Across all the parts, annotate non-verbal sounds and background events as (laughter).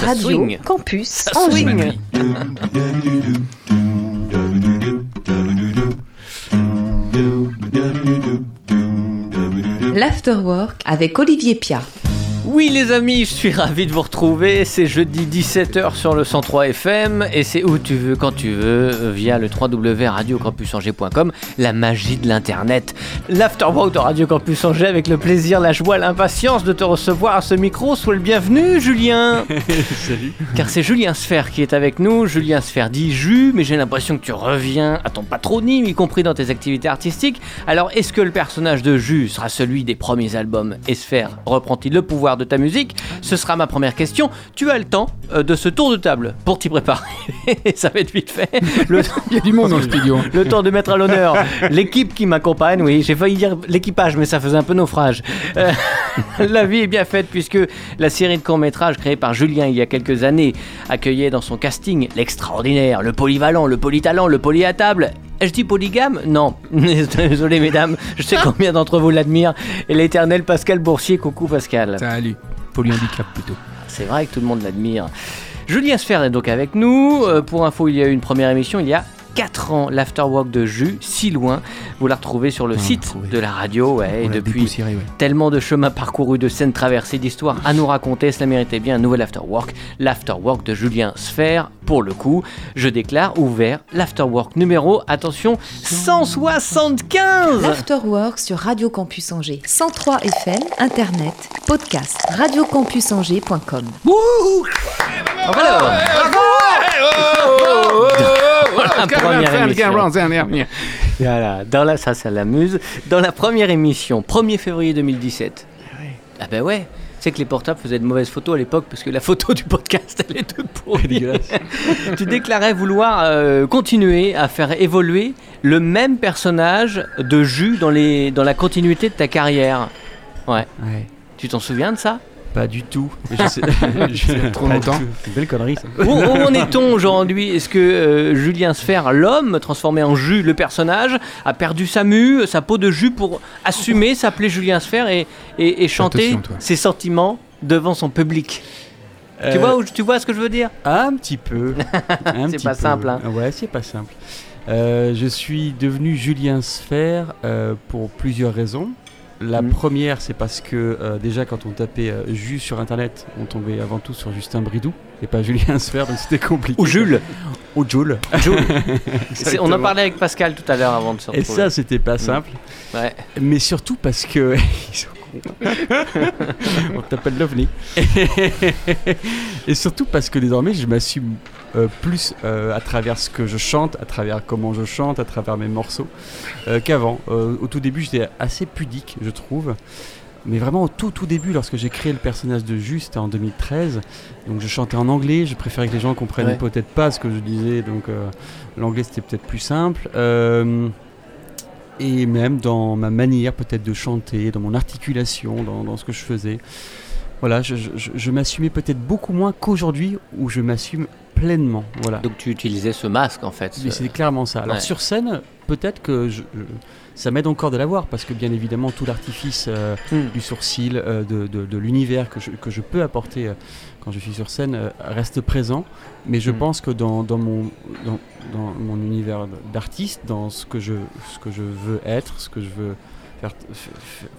Radio. Campus Angers. swing. L'Afterwork avec Olivier Pia. Oui les amis, je suis ravi de vous retrouver. C'est jeudi 17h sur le 103 FM et c'est où tu veux, quand tu veux, via le www.radiocampusangers.com, la magie de l'internet. L'afterwork de Radio Campus Angers avec le plaisir, la joie, l'impatience de te recevoir à ce micro. Sois le bienvenu Julien. (laughs) Salut. Car c'est Julien Sfer qui est avec nous. Julien Sfer dit Jus, mais j'ai l'impression que tu reviens à ton patronyme, y compris dans tes activités artistiques. Alors, est-ce que le personnage de Jus sera celui des premiers albums Et Sfer reprend-il le pouvoir de ta musique Ce sera ma première question. Tu as le temps euh, de ce tour de table pour t'y préparer. (laughs) Ça va être vite fait. Le Il y a du monde dans le studio. (laughs) le temps de mettre à l'honneur l'équipe qui m'accompagne. Oui, j'ai failli dire l'équipage, mais ça faisait un peu naufrage. Euh, (laughs) la vie est bien faite puisque la série de courts-métrages créée par Julien il y a quelques années accueillait dans son casting l'extraordinaire, le polyvalent, le polytalent, le poly à table. Je dis polygame Non. (laughs) Désolé mesdames, je sais combien d'entre vous l'admirent. Et l'éternel Pascal Boursier, coucou Pascal. Salut. Polyhandicap plutôt. C'est vrai que tout le monde l'admire. Julien Sfer est donc avec nous. Euh, pour info, il y a eu une première émission il y a 4 ans, l'Afterwork de Jus, si loin. Vous la retrouvez sur le site de la radio. Ouais, et depuis ouais. tellement de chemins parcourus, de scènes traversées, d'histoires à nous raconter, cela méritait bien un nouvel Afterwork. L'Afterwork de Julien Sfer. Pour le coup, je déclare ouvert l'Afterwork numéro, attention, 175 L'Afterwork sur Radio Campus Angers. 103 FM, Internet, podcast, radiocampusangers.com. Alors, la première émission. Voilà, dans la, ça, ça l'amuse. Dans la première émission, 1er février 2017. Ah ben ouais, c'est que les portables faisaient de mauvaises photos à l'époque parce que la photo du podcast elle est toute pourrie. (laughs) tu déclarais vouloir euh, continuer à faire évoluer le même personnage de Jus dans, les, dans la continuité de ta carrière. Ouais. Ouais. Tu t'en souviens de ça? Pas du tout. (laughs) Je sais- je- Trop longtemps. C'est une belle connerie ça. Où, où en est-on aujourd'hui? Est-ce que euh, Julien Sfer, l'homme transformé en jus, le personnage, a perdu sa mue, sa peau de jus pour assumer, s'appeler Julien Sfer et, et, et chanter ses sentiments devant son public? Tu, Euh, vois, où- tu vois ce que je veux dire? Un petit peu. (laughs) C'est pas peu. simple, hein. Ouais, c'est pas simple. Euh, je suis devenu Julien Sfer euh, pour plusieurs raisons. La Mhm. première, c'est parce que euh, déjà quand on tapait euh, Jus sur internet, on tombait avant tout sur Justin Bridou et pas Julien Sfer, donc c'était compliqué. Ou Jules Ou Jules. Jules. (laughs) On en parlait avec Pascal tout à l'heure avant de se Et retrouver. ça, c'était pas simple. Ouais. Mais surtout parce que. (laughs) Ils sont cons. (laughs) On t'appelle l'OVNI. Et surtout parce que désormais, je m'assume euh, plus euh, à travers ce que je chante, à travers comment je chante, à travers mes morceaux, euh, qu'avant. Au tout début, j'étais assez pudique, je trouve. Mais vraiment au tout tout début, lorsque j'ai créé le personnage de Juste en 2013, donc je chantais en anglais, je préférais que les gens comprennent Ouais. peut-être pas ce que je disais, donc l'anglais c'était peut-être plus simple. Et même dans ma manière peut-être de chanter, dans mon articulation, dans, dans ce que je faisais. Voilà, je, je- je- je m'assumais peut-être beaucoup moins qu'aujourd'hui où je m'assume pleinement. Voilà. Donc tu utilisais ce masque en fait. Mais ce- c'est clairement ça. Alors Ouais. sur scène, peut-être que je- je- ça m'aide encore de l'avoir parce que bien évidemment tout l'artifice euh, Hmm. du sourcil, euh, de, de- de l'univers que je, que je peux apporter euh, quand je suis sur scène reste présent. Mais je Mm. pense que dans, dans mon, dans, dans mon univers d'artiste, dans ce que, je, ce que je veux être, ce que je veux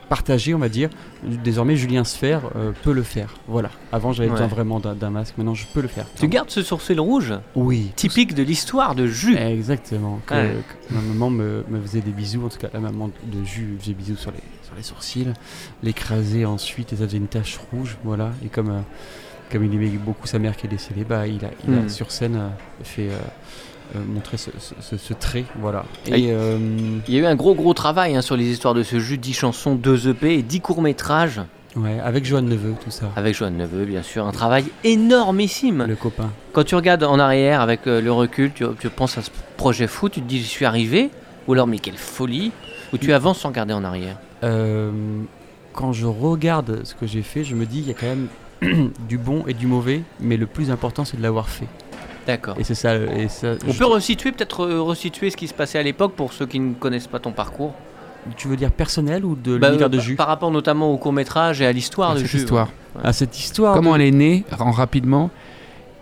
partager, on va dire, désormais Julien Sfer euh, peut le faire. Voilà. Avant j'avais besoin Ouais. vraiment d'un masque, maintenant je peux le faire. Tu gardes ce sourcil rouge Oui. typique de l'histoire de Jus. Exactement. Que, Ouais. que ma maman me, me faisait des bisous, en tout cas la maman de Jus faisait bisous sur les, sur les sourcils, l'écrasait ensuite et ça faisait une tache rouge, voilà. Et comme, euh, comme il aimait beaucoup sa mère qui est décédée, bah, il, a, il a Hmm. sur scène euh, fait euh, euh, montrer ce, ce- ce- ce trait, voilà. Ah, Et euh, Il y a eu un gros gros travail hein, sur les histoires de ce jus, 10 chansons, 2 EP et 10 courts-métrages ouais, avec Joanne Neveu, tout ça, avec Joanne Neveu, bien sûr. Un travail énormissime. le copain. Quand tu regardes en arrière avec euh, le recul, tu, tu penses à ce projet fou, tu te dis j'y suis arrivé, ou alors mais quelle folie, ou tu avances sans regarder en arrière. Quand je regarde ce que j'ai fait, je me dis il y a quand même (clears throat) du bon et du mauvais, mais le plus important c'est de l'avoir fait. D'accord. Et c'est ça, et ça. On peut resituer, peut-être resituer ce qui se passait à l'époque pour ceux qui ne connaissent pas ton parcours? Tu veux dire personnel ou de bah, l'univers de Jus Par rapport notamment au court métrage et à l'histoire de cette Histoire. À cette histoire. Comment elle est née, en rapidement?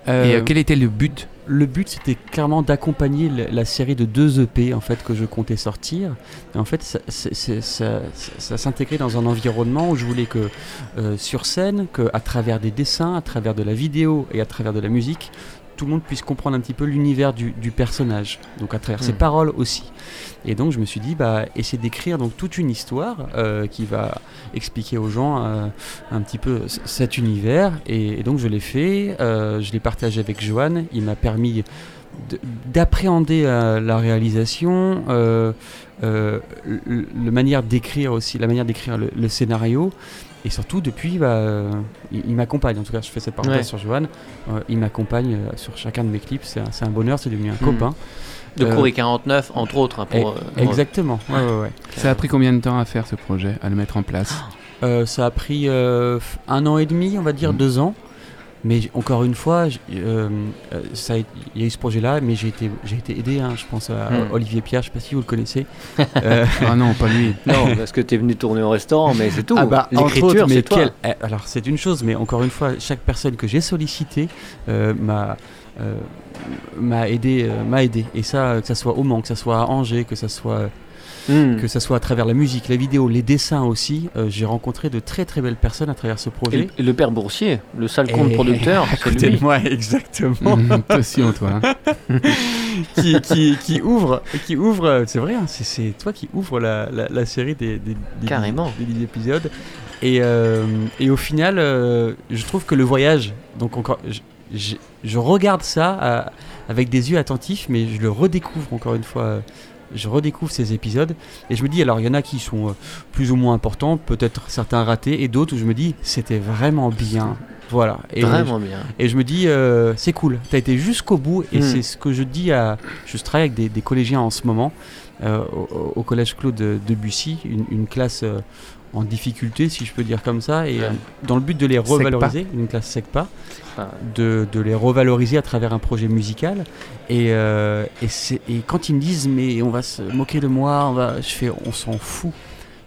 et quel était le but? le but c'était clairement d'accompagner la, série de deux EP en fait que je comptais sortir. Et en fait, ça, ça, s'intégrait dans un environnement où je voulais que euh, sur scène, que à travers des dessins, à travers de la vidéo et à travers de la musique, tout le monde puisse comprendre un petit peu l'univers du, personnage, donc à travers ses hmm. paroles aussi. Et donc je me suis dit, bah, essayer d'écrire donc toute une histoire euh, qui va expliquer aux gens euh, un petit peu cet univers. Et, donc je l'ai fait, euh, je l'ai partagé avec Joanne, il m'a permis d'appréhender la réalisation, la manière d'écrire aussi, la manière d'écrire le, scénario. Et surtout, depuis, bah, il, m'accompagne. En tout cas, je fais cette parenthèse sur Joanne. il m'accompagne sur chacun de mes clips. C'est un, un, bonheur, c'est devenu un hmm. copain. De euh, Coury 49, entre autres. Hein, pour, eh, euh, exactement. Ouais, ouais, ouais. Ça a pris combien de temps à faire ce projet, à le mettre en place? Euh, Ça a pris un an et demi, on va dire, mm. deux ans. Mais encore une fois, ça il y a eu ce projet-là, mais j'ai été, j'ai été aidé. Hein, je pense à mm. Olivier Pierre, je ne sais pas si vous le connaissez. (laughs) ah non, pas lui. Non, parce que tu es venu tourner au restaurant, mais c'est tout. Ah bah, L'écriture, c'est toi. Eh, alors c'est une chose, mais encore une fois, chaque personne que j'ai sollicité m'a euh, m'a aidé, euh, m'a aidé. Et ça, que ça soit au Mans, que ça soit à Angers, que ça soit hmm. que ça soit à travers la musique, la vidéo, les dessins aussi. Euh, j'ai rencontré de très très belles personnes à travers ce projet. Et, le père Boursier, le sale compte producteur, (laughs) c'est lui. moi, exactement. Passion, toi. Hein. (laughs) qui, qui, qui, ouvre, qui ouvre, c'est vrai, hein, c'est toi qui ouvre la, la, série des, des, Carrément. des, épisodes. Et, et, au final, je trouve que le voyage, donc encore, je, regarde ça euh, avec des yeux attentifs, mais je le redécouvre encore une fois. Euh, je redécouvre ces épisodes et je me dis alors il y en a qui sont euh, plus ou moins importants, peut-être certains ratés et d'autres où je me dis c'était vraiment bien. Voilà. Et vraiment bien. Et je me dis c'est cool, tu as été jusqu'au bout et hmm. c'est ce que je dis à. Je travaille avec des, collégiens en ce moment au, collège Claude de, Bussy, une, classe en difficulté, si je peux dire comme ça, et dans le but de les revaloriser, une classe SECPA, de, de, les revaloriser à travers un projet musical. Et, euh, et, et, quand ils me disent, mais on va se moquer de moi, on va, je fais, on s'en fout.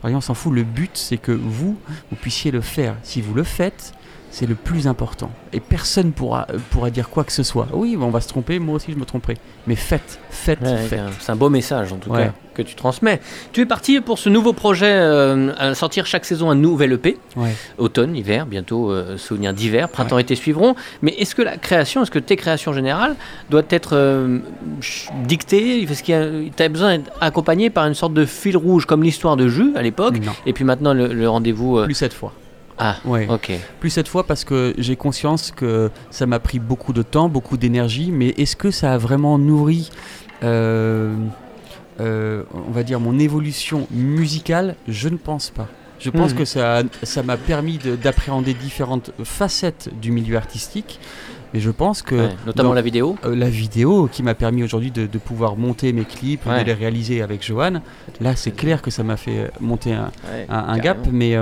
on s'en fout. Le but, c'est que vous, vous puissiez le faire. Si vous le faites, c'est le plus important. Et personne pourra, pourra dire quoi que ce soit. Oui, on va se tromper, moi aussi je me tromperai. Mais faites, faites, faites. C'est un beau message en tout cas que tu transmets. Tu es parti pour ce nouveau projet, euh, à sortir chaque saison un nouvel EP. Automne, hiver, bientôt euh, souvenir d'hiver, printemps, été suivront. Mais est-ce que la création, est-ce que tes créations générales doivent être euh, dictées? Est-ce qu'il tu as besoin d'être accompagné par une sorte de fil rouge comme l'histoire de Jus à l'époque? Et puis maintenant le, le rendez-vous. Plus cette fois. Ah, ouais. ok. Plus cette fois parce que j'ai conscience que ça m'a pris beaucoup de temps, beaucoup d'énergie, mais est-ce que ça a vraiment nourri, euh, euh, on va dire, mon évolution musicale? Je ne pense pas. Je pense hmm. que ça, ça m'a permis d'appréhender différentes facettes du milieu artistique. Mais je pense que. notamment la vidéo euh, La vidéo qui m'a permis aujourd'hui de, pouvoir monter mes clips, de les réaliser avec Johan. Là, c'est clair que ça m'a fait monter un, un, gap. Mais.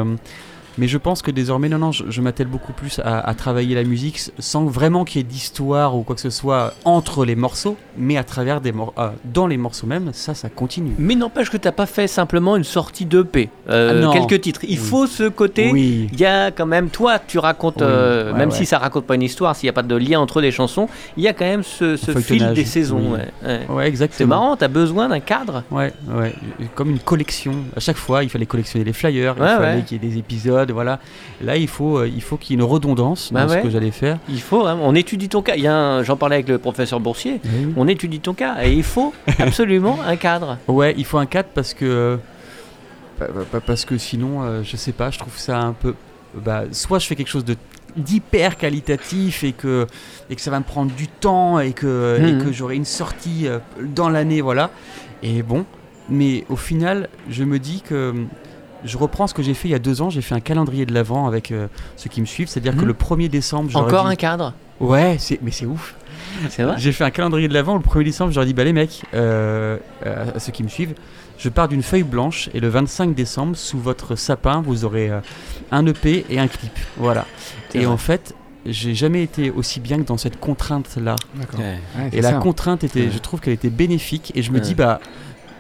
Mais je pense que désormais, non, non, je, m'attelle beaucoup plus à, travailler la musique sans vraiment qu'il y ait d'histoire ou quoi que ce soit entre les morceaux, mais à travers des euh, dans les morceaux même, ça, ça continue. Mais n'empêche que tu n'as pas fait simplement une sortie d'EP, euh, ah quelques titres. Il faut ce côté. Oui. Il y a quand même, toi, tu racontes, euh, même si ça raconte pas une histoire, s'il n'y a pas de lien entre les chansons, il y a quand même ce, fil des saisons. Ouais, exactement. C'est marrant, tu as besoin d'un cadre. Ouais, ouais, comme une collection. À chaque fois, il fallait collectionner les flyers, il fallait qu'il y ait des épisodes voilà. Là, il faut, euh, il faut qu'il y ait une redondance dans bah ce que j'allais faire. Il faut, hein. on étudie ton cas. J'en parlais avec le professeur Boursier. On étudie ton cas et il faut (laughs) absolument un cadre. Ouais, il faut un cadre parce que parce que sinon, euh, je sais pas, je trouve ça un peu. Bah, soit je fais quelque chose de d'hyper qualitatif et que, et que ça va me prendre du temps et que, et mhm. que j'aurai une sortie euh, dans l'année, voilà. Et bon, mais au final, je me dis que je reprends ce que j'ai fait il y a deux ans. J'ai fait un calendrier de l'avant avec euh, ceux qui me suivent. C'est-à-dire que mhm. le 1er décembre. Encore un cadre? Ouais, mais c'est ouf. C'est vrai? J'ai fait un calendrier de l'avant. Le 1er décembre, j'aurais dit bah les mecs, euh, euh, à ceux qui me suivent, je pars d'une feuille blanche et le 25 décembre, sous votre sapin, vous aurez un EP et un clip. Voilà. Et en fait, j'ai jamais été aussi bien que dans cette contrainte là. et la contrainte était, je trouve qu'elle était bénéfique et je me dis bah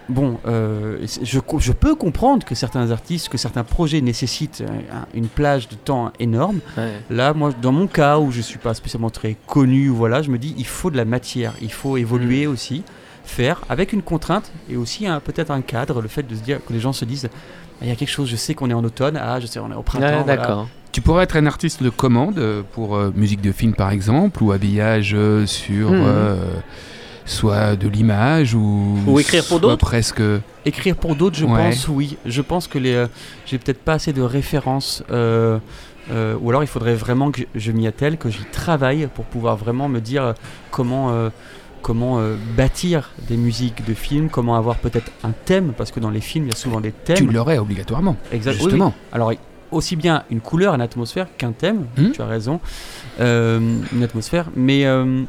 bon, euh, je, je, peux comprendre que certains artistes, que certains projets nécessitent une plage de temps énorme. Là, moi, dans mon cas où je suis pas spécialement très connu, voilà, je me dis il faut de la matière, il faut évoluer mm. aussi, faire avec une contrainte et aussi peut-être un cadre, le fait de se dire que les gens se disent il y a quelque chose, je sais qu'on est en automne, ah, je sais, on est au printemps. D'accord. Tu pourrais être un artiste de commande euh, pour euh, musique de film par exemple, ou habillage sur. Hmm. Soit de l'image ou, ou écrire pour d'autres presque écrire pour d'autres je pense oui je pense que les j'ai peut-être pas assez de références ou alors il faudrait vraiment que je, m'y attelle que j'y travaille pour pouvoir vraiment me dire comment comment euh, bâtir des musiques de films, comment avoir peut-être un thème, parce que dans les films, il y a souvent des thèmes. Tu l'aurais obligatoirement. Exactement. Alors, aussi bien une couleur, une atmosphère qu'un thème, hmm. tu as raison, euh, une atmosphère, mais, euh,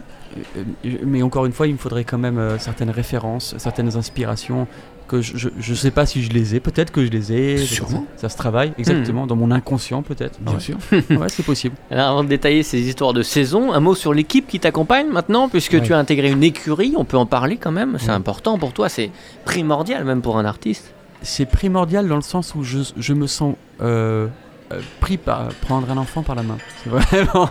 mais encore une fois, il me faudrait quand même certaines références, certaines inspirations, que je ne sais pas si je les ai, peut-être que je les ai. Sûrement. Ça, se travaille, exactement, hmm. dans mon inconscient peut-être. Bien sûr. (laughs) ouais, c'est possible. Alors avant de détailler ces histoires de saison, un mot sur l'équipe qui t'accompagne maintenant, puisque tu as intégré une écurie, on peut en parler quand même, c'est important pour toi, c'est primordial même pour un artiste. C'est primordial dans le sens où je, je me sens euh, euh, pris par prendre un enfant par la main. C'est vraiment,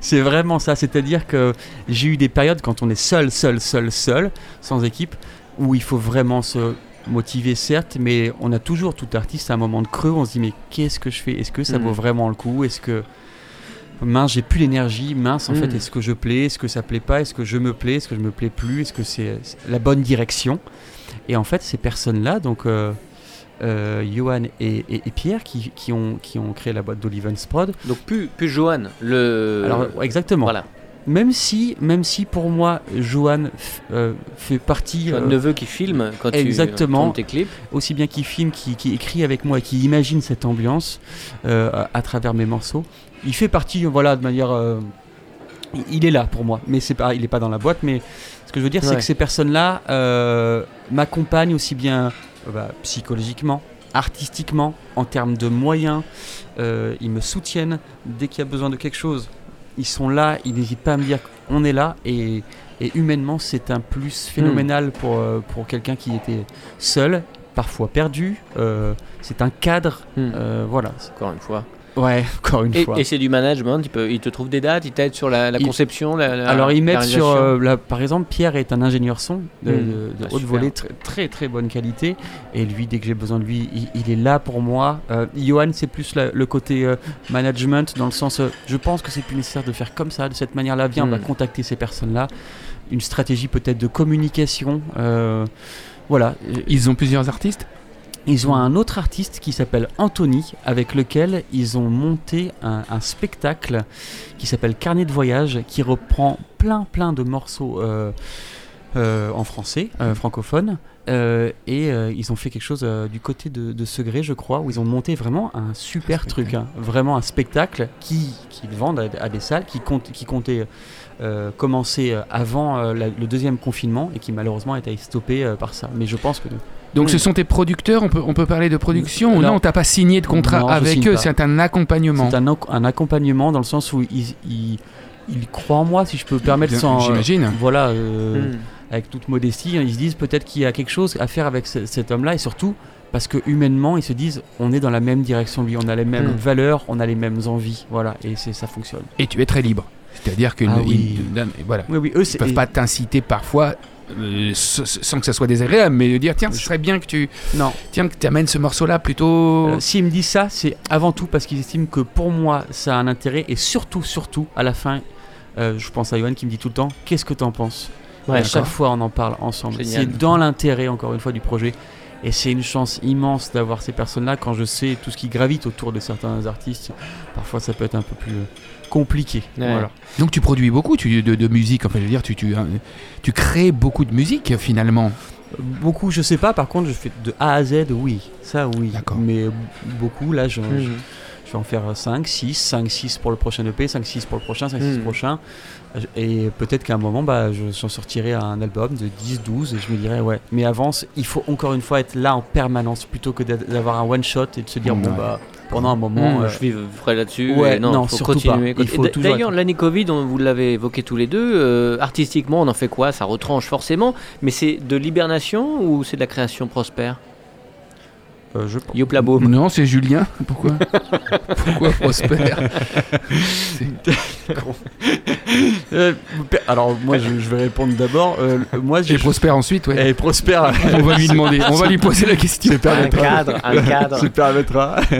c'est vraiment ça. C'est-à-dire que j'ai eu des périodes quand on est seul, seul, seul, seul, sans équipe, où il faut vraiment se motivé certes, mais on a toujours tout artiste à un moment de creux, on se dit mais qu'est-ce que je fais? Est-ce que ça vaut mm. vraiment le coup? Est-ce que mince j'ai plus l'énergie Mince en fait mm. est-ce que je plais? Est-ce que ça plaît pas? Est-ce que je me plais? Est-ce que je me plais plus? Est-ce que c'est la bonne direction? Et en fait ces personnes-là, donc euh, euh, Johan et, Pierre qui, qui, ont, qui ont créé la boîte d'Oliven Sprod. Donc plus, plus Johan, le... Alors exactement. Voilà même si, même si pour moi, Johan euh, fait partie. Un euh, neveu qui filme quand exactement, tu tes clips. Aussi bien qu'il filme, qui, écrit avec moi, qui imagine cette ambiance euh, à, travers mes morceaux. Il fait partie, voilà, de manière. Il est là pour moi, mais c'est pas, il n'est pas dans la boîte. Mais ce que je veux dire, c'est que ces personnes-là m'accompagnent aussi bien bah, psychologiquement, artistiquement, en termes de moyens. ils me soutiennent dès qu'il y a besoin de quelque chose ils sont là, ils n'hésitent pas à me dire qu'on est là et, humainement c'est un plus phénoménal pour, euh, pour quelqu'un qui était seul, parfois perdu. Euh, c'est un cadre, hmm. euh, voilà. Encore une fois. Ouais, (laughs) encore une fois. Et c'est du management, il, peut, il te trouve des dates, il t'aide sur la, conception Alors ils mettent sur, euh, par exemple, Pierre est un ingénieur son de, hmm. ah, haute volée, très, très très bonne qualité. Et lui, dès que j'ai besoin de lui, il, est là pour moi. Euh, Johan, c'est plus le côté euh, management, dans le sens, je pense que c'est plus nécessaire de faire comme ça, de cette manière-là. Viens, on va hmm. contacter ces personnes-là. Une stratégie peut-être de communication. voilà. Ils ont plusieurs artistes? Ils ont un autre artiste qui s'appelle Anthony, avec lequel ils ont monté un, spectacle qui s'appelle Carnet de voyage, qui reprend plein plein de morceaux euh, euh, en français, euh, francophone. et ils ont fait quelque chose du côté de, de, Segré, je crois, où ils ont monté vraiment un super truc, hein. vraiment un spectacle qui, qui vendent à, des salles, qui, compte, qui comptait commencer avant le deuxième confinement et qui malheureusement a été stoppé par ça. Mais je pense que donc ce sont tes producteurs, on peut, on peut parler de production ou non, t'as pas signé de contrat avec eux, c'est un accompagnement. C'est un, accompagnement dans le sens où ils, ils, croient en moi, si je peux me permettre sans... J'imagine. voilà, euh, hmm. avec toute modestie, hein, ils se disent peut-être qu'il y a quelque chose à faire avec cet homme-là et surtout parce que humainement ils se disent on est dans la même direction lui, on a les mêmes hmm. valeurs, on a les mêmes envies, voilà, et c'est ça fonctionne. Et tu es très libre. C'est-à-dire qu'ils ah voilà. oui, eux, ne peuvent pas t'inciter parfois euh, sans que ça soit désagréable, mais de dire tiens, ce serait bien que tu, non. tiens, que tu amènes ce morceau-là plutôt. Euh, S'ils me disent ça, c'est avant tout parce qu'ils estiment que pour moi, ça a un intérêt et surtout, surtout, à la fin, euh, je pense à Yohan qui me dit tout le temps qu'est-ce que tu en penses À chaque fois, on en parle ensemble. C'est dans l'intérêt, encore une fois, du projet. Et c'est une chance immense d'avoir ces personnes-là quand je sais tout ce qui gravite autour de certains artistes. Parfois, ça peut être un peu plus compliqué. Voilà. Donc tu produis beaucoup tu, de, musique, enfin je veux dire, tu, tu, hein, tu crées beaucoup de musique finalement. Beaucoup, je sais pas, par contre je fais de A à Z, oui, ça oui. Mais beaucoup, là je, mhm. je, vais en faire 5, 6, 5, 6 pour le prochain EP, 5, 6 pour le prochain, 5, 6 mhm. prochain. Et peut-être qu'à un moment, bah, j'en sortirai un album de 10, 12 et je me dirais, ouais, mais avance, il faut encore une fois être là en permanence plutôt que d'avoir un one shot et de se dire, bon, bah, pendant un moment. Mmh, je vivrai là-dessus. Ouais, non, non, faut surtout continuer. pas. Il faut toujours D'ailleurs, l'année Covid, on, vous l'avez évoqué tous les deux. euh, artistiquement, on en fait quoi? Ça retranche forcément, mais c'est de l'hibernation ou c'est de la création prospère? Euh, je Yop la boum. Non, c'est Julien. Pourquoi? Pourquoi Prosper? (laughs) Euh, alors moi je, je vais répondre d'abord. Euh, moi Et je Prosper ensuite, ouais. Et prospère. On va lui demander, on va lui poser la question. Un cadre, un cadre. se permettra. (laughs)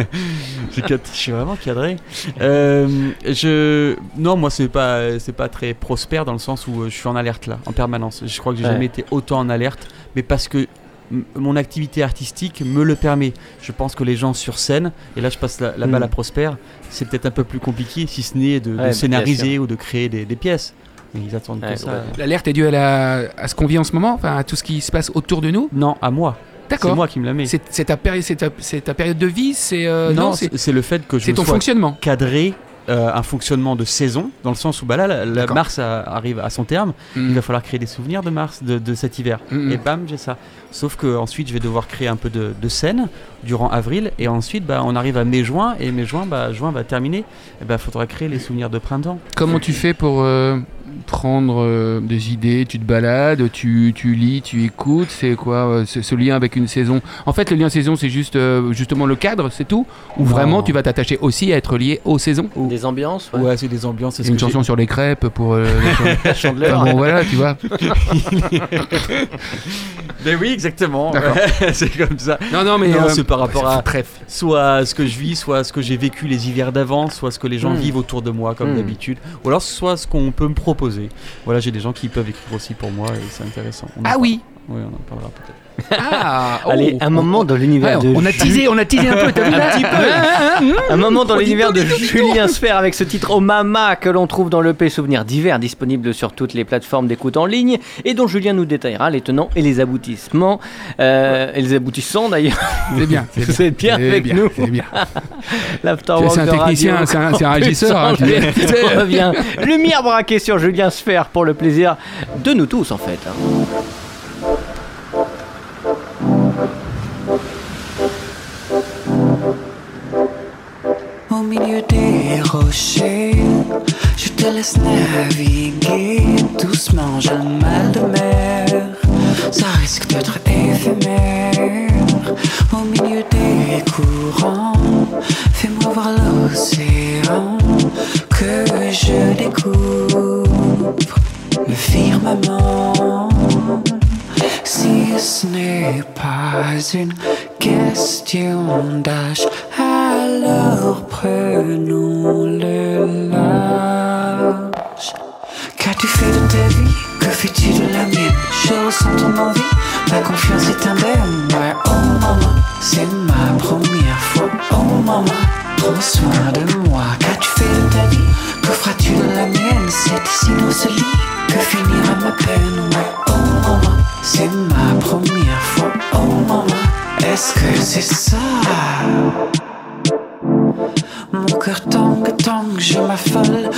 J'ai je suis vraiment cadré. Euh, je non, moi c'est pas c'est pas très prospère dans le sens où je suis en alerte là, en permanence. Je crois que j'ai Ouais. jamais été autant en alerte, mais parce que mon activité artistique me le permet. Je pense que les gens sur scène, et là je passe la, la balle Mm. à Prosper, c'est peut-être un peu plus compliqué, si ce n'est de, de Ouais, bien scénariser ou de créer des, des pièces. Mais ils attendent Ouais, que ça. L'alerte est due à, la, à ce qu'on vit en ce moment, enfin à tout ce qui se passe autour de nous. Non, à moi. C'est D'accord. moi qui me la mets. C'est c'est ta, péri- c'est ta, c'est ta période de vie, c'est euh, non, non, c'est c'est c'est le fait que je c'est me ton sois fonctionnement. cadrer euh, un fonctionnement de saison, dans le sens où bah là, la, la D'accord. mars a- arrive à son terme, il Mm. va falloir créer des souvenirs de mars, de, de cet hiver. Mm. Et bam, j'ai ça. Sauf que ensuite, je vais devoir créer un peu de, de scène durant avril, et ensuite, bah, on arrive à mai-juin, et mai-juin, bah, juin va terminer. Et bah, faudra créer les souvenirs de printemps. Comment tu fais pour euh, prendre euh, des idées Tu te balades, tu, tu lis, tu écoutes. C'est quoi euh, ce, ce lien avec une saison? En fait, le lien saison, c'est juste euh, justement le cadre, c'est tout? Ou Non. vraiment tu vas t'attacher aussi à être lié aux saisons? Des ambiances, Ouais, ouais. c'est des ambiances. c'est ce Une que chanson sur les crêpes pour. euh, (laughs) La chandeleur. enfin, bon, voilà, tu vois. (laughs) j'ai- Ben oui, exactement. D'accord. Ouais, (laughs) c'est comme ça. Non, non, mais. Non, euh, c'est par rapport à Bref. soit ce que je vis, soit ce que j'ai vécu les hivers d'avant, soit ce que les gens Mm. vivent autour de moi comme Mm. d'habitude, ou alors soit ce qu'on peut me proposer. Voilà, j'ai des gens qui peuvent écrire aussi pour moi et c'est intéressant. On Ah parle- oui Oui, on en parlera peut-être. Ah oh, Allez, un on- moment dans l'univers Ouais, de on a Ju- teasé, on a teasé un peu, t'as vu Un là petit peu. Hein, hein, hein Un moment dans Oh, l'univers de Julien Sfer avec ce titre Oh Mama que l'on trouve dans l'EP Souvenirs d'hiver disponible sur toutes les plateformes d'écoute en ligne et dont Julien nous détaillera les tenants et les aboutissements. Euh, et les aboutissants d'ailleurs. C'est bien, (laughs) c'est bien. Bien C'est avec bien, nous. c'est bien. (laughs) C'est un de technicien, Radio c'est un- c'est un régisseur, hein, (laughs) revient. Lumière braquée sur Julien Sfer pour le plaisir de nous tous en fait. Milieu des rochers, je te laisse naviguer doucement. J'ai un mal de mer, ça risque d'être éphémère. Au milieu des courants, fais-moi voir l'océan que je découvre. Le firmament, si ce n'est pas une question d'âge, alors prenons le large. Qu'as-tu fait de ta vie Que fais-tu de la mienne? Je ressens ton envie, ma confiance est indemne. Ouais, oh maman, c'est ma première fois. Oh maman, prends soin de moi. Qu'as-tu fait de ta vie Que feras-tu de la mienne? C'est ici dans ce que finira ma peine. Oh maman, c'est ma première fois. Oh maman, est-ce que c'est ça? Mon cœur tangue, tangue, je m'affole.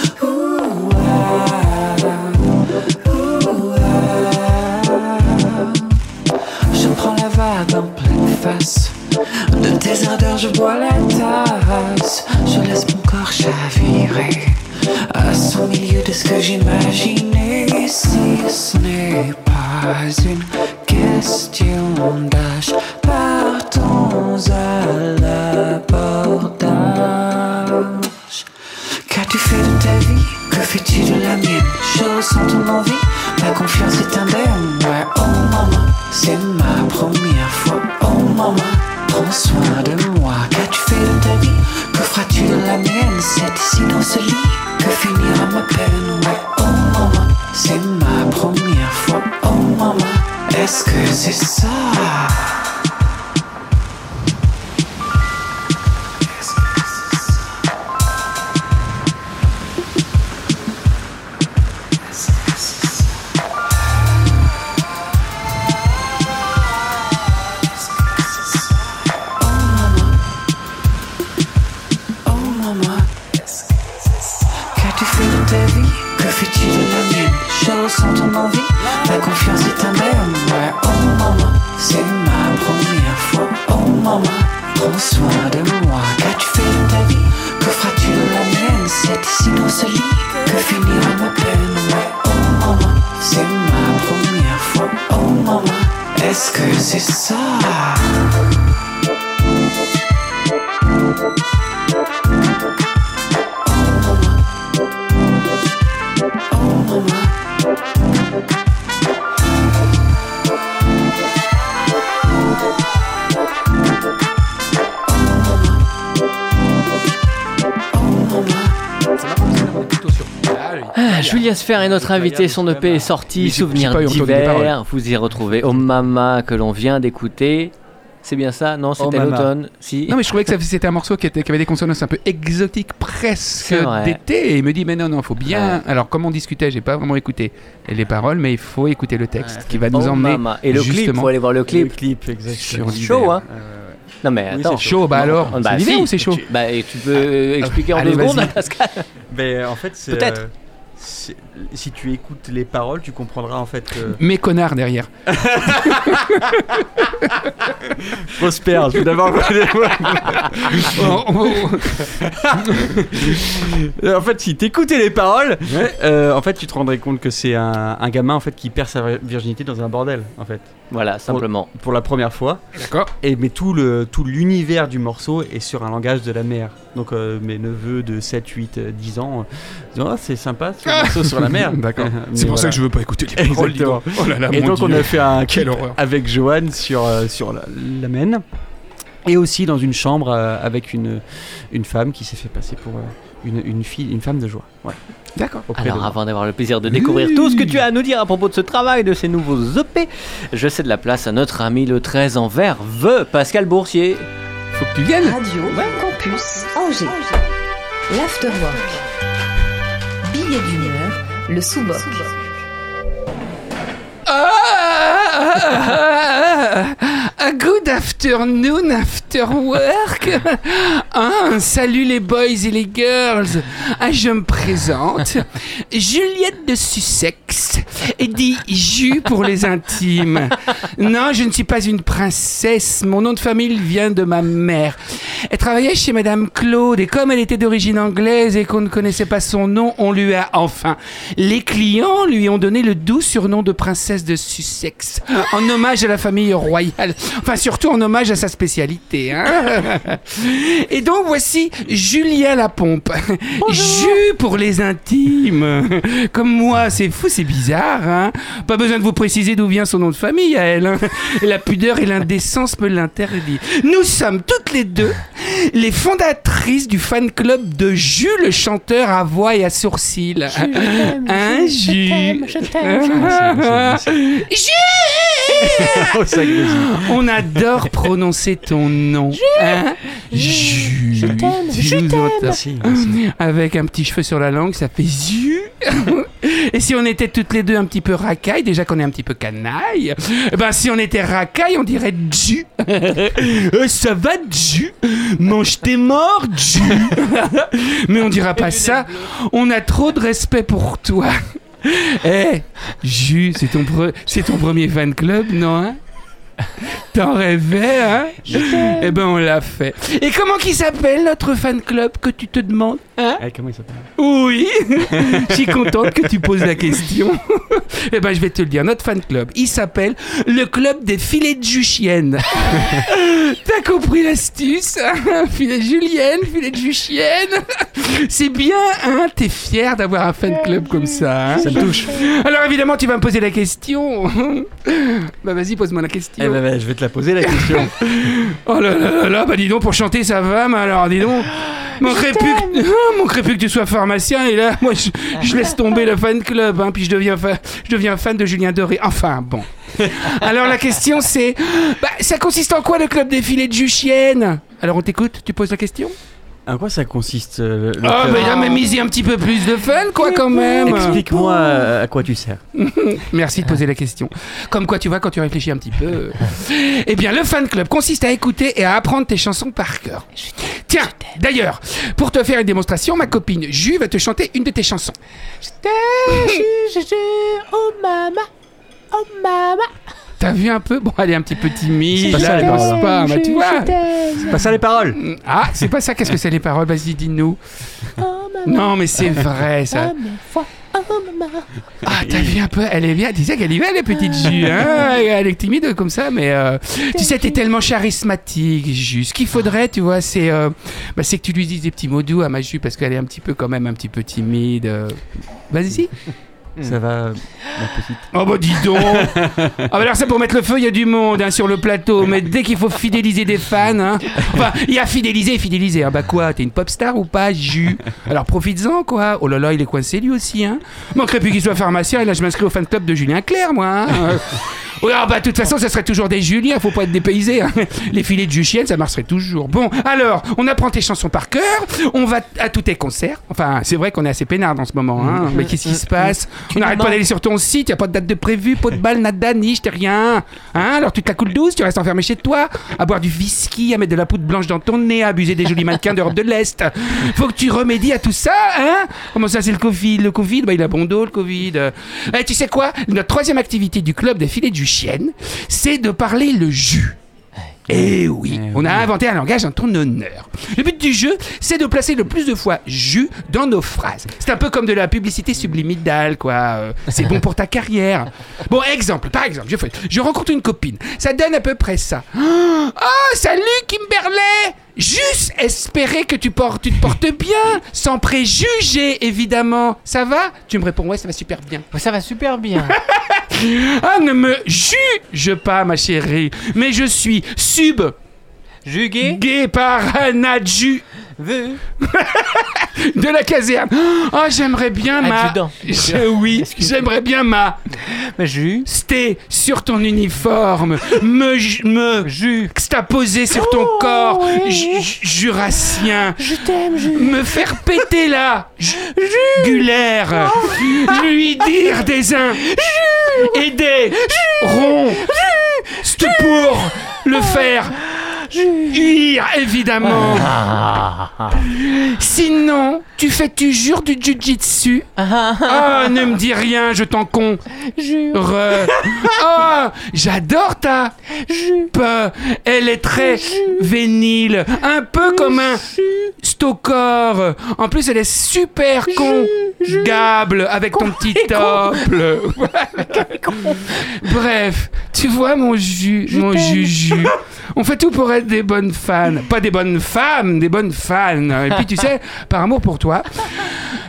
Je prends la vague en pleine face. De tes ardeurs, je bois la tasse. Je laisse mon corps chavirer. À son milieu de ce que j'imaginais. Si ce n'est pas une question d'âge, partons à l'abordage. Qu'as-tu fait de ta vie? Que fais-tu de la mienne? Je ressens ton envie, ma confiance est indemne. Ouais, oh maman, c'est ma première fois. Oh maman, prends soin de moi. Qu'as-tu fait de ta vie? Que feras-tu de la mienne? C'est ici dans ce lit que finira ma peine? Est-ce que c'est que Julia Sfer est notre invité, son EP est sorti, Souvenirs d'hiver, vous y retrouvez Oh Mama que l'on vient d'écouter. C'est bien ça Non, c'était à Mama. l'automne Si. Non mais je trouvais que c'était un morceau qui, était, qui avait des consonances un peu exotiques presque d'été et il me dit mais non non faut bien alors comme on discutait j'ai pas vraiment écouté les paroles mais il faut écouter le texte qui va nous Oh emmener Mama. Et le clip, justement faut aller voir le Le clip. clip, exactement. sur C'est chaud, hein Non mais Oui, attends. c'est chaud bah alors Bah, c'est si, ou c'est chaud tu, bah, et tu peux euh, expliquer en Allez, deux secondes, Pascal Mais en fait, c'est. Peut-être. euh, si tu écoutes les paroles, tu comprendras en fait (laughs) que. mais connard derrière (laughs) Prosper, je vais d'abord. (laughs) En fait, si t'écoutais les paroles, euh, en fait, tu te rendrais compte que c'est un, un gamin en fait qui perd sa virginité dans un bordel, en fait, Voilà, simplement. pour la première fois. d'accord Et mais tout le tout l'univers du morceau est sur un langage de la mer. Donc euh, mes neveux de 7, 8, euh, 10 ans euh, disent oh, c'est sympa ce morceau sur la mer. (laughs) d'accord c'est pour ça que je veux pas écouter les paroles oh là là Et mon donc on a fait un clip horreur. avec Johan sur, euh, sur la, la Maine. Et aussi dans une chambre euh, avec une, une femme qui s'est fait passer pour euh, une, une fille, une femme de joie. Voilà, d'accord Alors avant d'avoir le plaisir de découvrir Oui. tout ce que tu as à nous dire à propos de ce travail, de ces nouveaux EP, je cède la place à notre ami le 13 en verve, Pascal Boursier. Faut que tu viennes Radio Campus Angers. L'Afterwork. Billet d'humeur, le sous-boc. Ah, good afternoon, after work. Ah, salut les boys et les girls. Ah, je me présente. Juliette de Sussex. Et dit Jus pour les intimes. Non, je ne suis pas une princesse. Mon nom de famille vient de ma mère. Elle travaillait chez Madame Claude et comme elle était d'origine anglaise et qu'on ne connaissait pas son nom, on lui a enfin. Les clients lui ont donné le doux surnom de princesse de Sussex en hommage à la famille royale. Enfin, surtout en hommage à sa spécialité. hein. (laughs) Et donc voici Julien la pompe. Jus pour les intimes. Comme moi, c'est fou, c'est bizarre. Hein Pas besoin de vous préciser d'où vient son nom de famille à elle. hein. La pudeur et l'indécence me l'interdit. Nous sommes toutes les deux les fondatrices du fan club de Jus, le chanteur à voix et à sourcils. Hein, Jus? Jus Oh, ça grésille. (laughs) On adore prononcer ton nom. Hein Jus. Je t'aime. Merci, merci. Avec un petit cheveu sur la langue, ça fait Jus. (laughs) Et si on était toutes les deux un petit peu racailles, déjà qu'on est un petit peu canaille, eh ben si on était racailles, on dirait Jus. (laughs) Euh, ça va Jus? Mange tes morts Jus Mais on dira pas ça. On a trop de respect pour toi. Eh, Jus, c'est ton, pre- ton premier fan club, non hein? (laughs) T'en rêvais, hein? Eh ben, on l'a fait. Et comment qu'il s'appelle notre fan club que tu te demandes Hein? Eh, comment il s'appelle? Oui (laughs) Je suis contente que tu poses la question. (laughs) eh ben, je vais te le dire. Notre fan club, il s'appelle le club des filets de juchienne. T'as compris l'astuce hein? Filet de julienne, filet de juchienne. C'est bien, hein? T'es fier d'avoir un fan club comme ça, hein? Ça me touche. Alors évidemment, tu vas me poser la question. bah vas-y, pose-moi la question. Ben, ben, je vais te la poser la question. (laughs) Oh là là là là, bah dis donc, pour chanter ça va, mais alors dis donc. Manquerait plus, que... (laughs) Manquerait plus que tu sois pharmacien et là, moi, je, je laisse tomber le fan club, hein, puis je deviens, fa- je deviens fan de Julien Doré. Enfin, bon. Alors la question c'est, bah, ça consiste en quoi le club des filets de Juchienne Alors on t'écoute, tu poses la question? En quoi ça consiste euh, le, le Ah, club mais là, mais misez un petit peu plus de fun, quoi, quand même Explique-moi euh, à quoi tu sers. (laughs) Merci de poser la question. Comme quoi, tu vois, quand tu réfléchis un petit peu. (laughs) eh bien, le fan club consiste à écouter et à apprendre tes chansons par cœur. Tiens, d'ailleurs, pour te faire une démonstration, ma copine Ju va te chanter une de tes chansons. oh mama, oh mama. T'as vu un peu Bon, elle est un petit peu timide. C'est pas ça, les elle paroles. ose pas, mais tu vois. C'est pas ça les paroles Ah, c'est pas ça. Qu'est-ce que c'est les paroles? Vas-y, dis-nous. Non, mais c'est vrai, ça. Ah, t'as vu un peu? Elle est bien. Tu sais qu'elle y va, la petite Jus. Hein elle est timide comme ça, mais euh, tu sais, t'es tellement charismatique, Jus. Ce qu'il faudrait, tu vois, c'est euh, bah, c'est que tu lui dises des petits mots doux à ma Jus parce qu'elle est un petit peu, quand même, un petit peu timide. euh. Vas-y. Ça va, ma petite. Oh bah dis donc (laughs) Ah bah alors ça pour mettre le feu, il y a du monde hein, sur le plateau, mais dès qu'il faut fidéliser des fans, hein, enfin il y a fidéliser et fidéliser, ah bah quoi, t'es une pop star ou pas, Jus Alors profites-en quoi, oh là là il est coincé lui aussi, hein Manquerait plus qu'il soit pharmacien et là je m'inscris au fan club de Julien Clerc moi hein. (laughs) Ah bah de toute façon, ça serait toujours des Juliens, faut pas être dépaysé. hein. Les filets de Juchienne, ça marcherait toujours. Bon, alors, on apprend tes chansons par cœur, on va à tous tes concerts. Enfin, c'est vrai qu'on est assez peinard en ce moment, hein. Mais qu'est-ce qui se passe? On n'arrête pas d'aller sur ton site, y a pas de date de prévu, pot de balle, nada, niche, t'es rien. Hein Alors tu te la coules douce, tu restes enfermé chez toi, à boire du whisky, à mettre de la poudre blanche dans ton nez, à abuser des jolis mannequins d'Europe de l'Est. Faut que tu remédies à tout ça, hein Comment ça, c'est le Covid Le Covid, bah il a bon dos, le Covid. Eh, tu sais quoi? Notre troisième activité du club des filets de Juchienne, c'est de parler le jus. Eh oui, on a inventé un langage en ton honneur. Le but du jeu, c'est de placer le plus de fois jus dans nos phrases. C'est un peu comme de la publicité subliminale, quoi. Euh, C'est bon pour ta carrière. Bon, exemple, par exemple, je, fais- je rencontre une copine. Ça donne à peu près ça. Oh, salut Kimberley Juste espérer que tu, portes, tu te portes bien, sans préjugés, évidemment. Ça va? Tu me réponds, ouais, ça va super bien. Ça va super bien. (laughs) Ah, ne me juge pas, ma chérie, mais je suis sub Jugué gay par un adju Vu (laughs) de la caserne. Oh, (laughs) j'aimerais bien ma. Adjudant. Je- oui, j'aimerais bien ma. Jus Sté sur ton uniforme, me, ju- me juxtaposer sur ton corps ju- ju- jurassien. Je t'aime, Me faire péter la jugulaire. Lui dire des uns et des ronds. C'est pour le faire huir, évidemment. Sinon, tu fais, tu jures du jujitsu. Ah, ne me dis rien, je t'en con. Jure. Oh, j'adore ta jupe. Elle est très vénile, un peu comme un stokor. En plus, elle est super congable avec ton petit tople. Bref, tu vois mon jus, mon juju. On fait tout pour être des bonnes fans, pas des bonnes femmes, des bonnes fans. Et puis tu sais, par amour pour toi,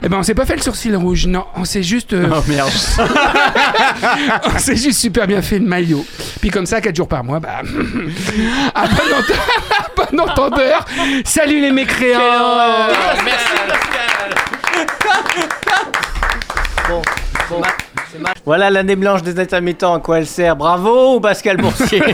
eh ben on s'est pas fait le sourcil rouge, non, on s'est juste, euh, Oh merde. (laughs) on s'est juste super bien fait le maillot. Puis comme ça, quatre jours par mois, bah, (laughs) à bon entendeur, (laughs) à bon entendeur, salut les mécréants. Bon, bon. Voilà l'année blanche des intermittents, à quoi elle sert Bravo Pascal Boursier (laughs)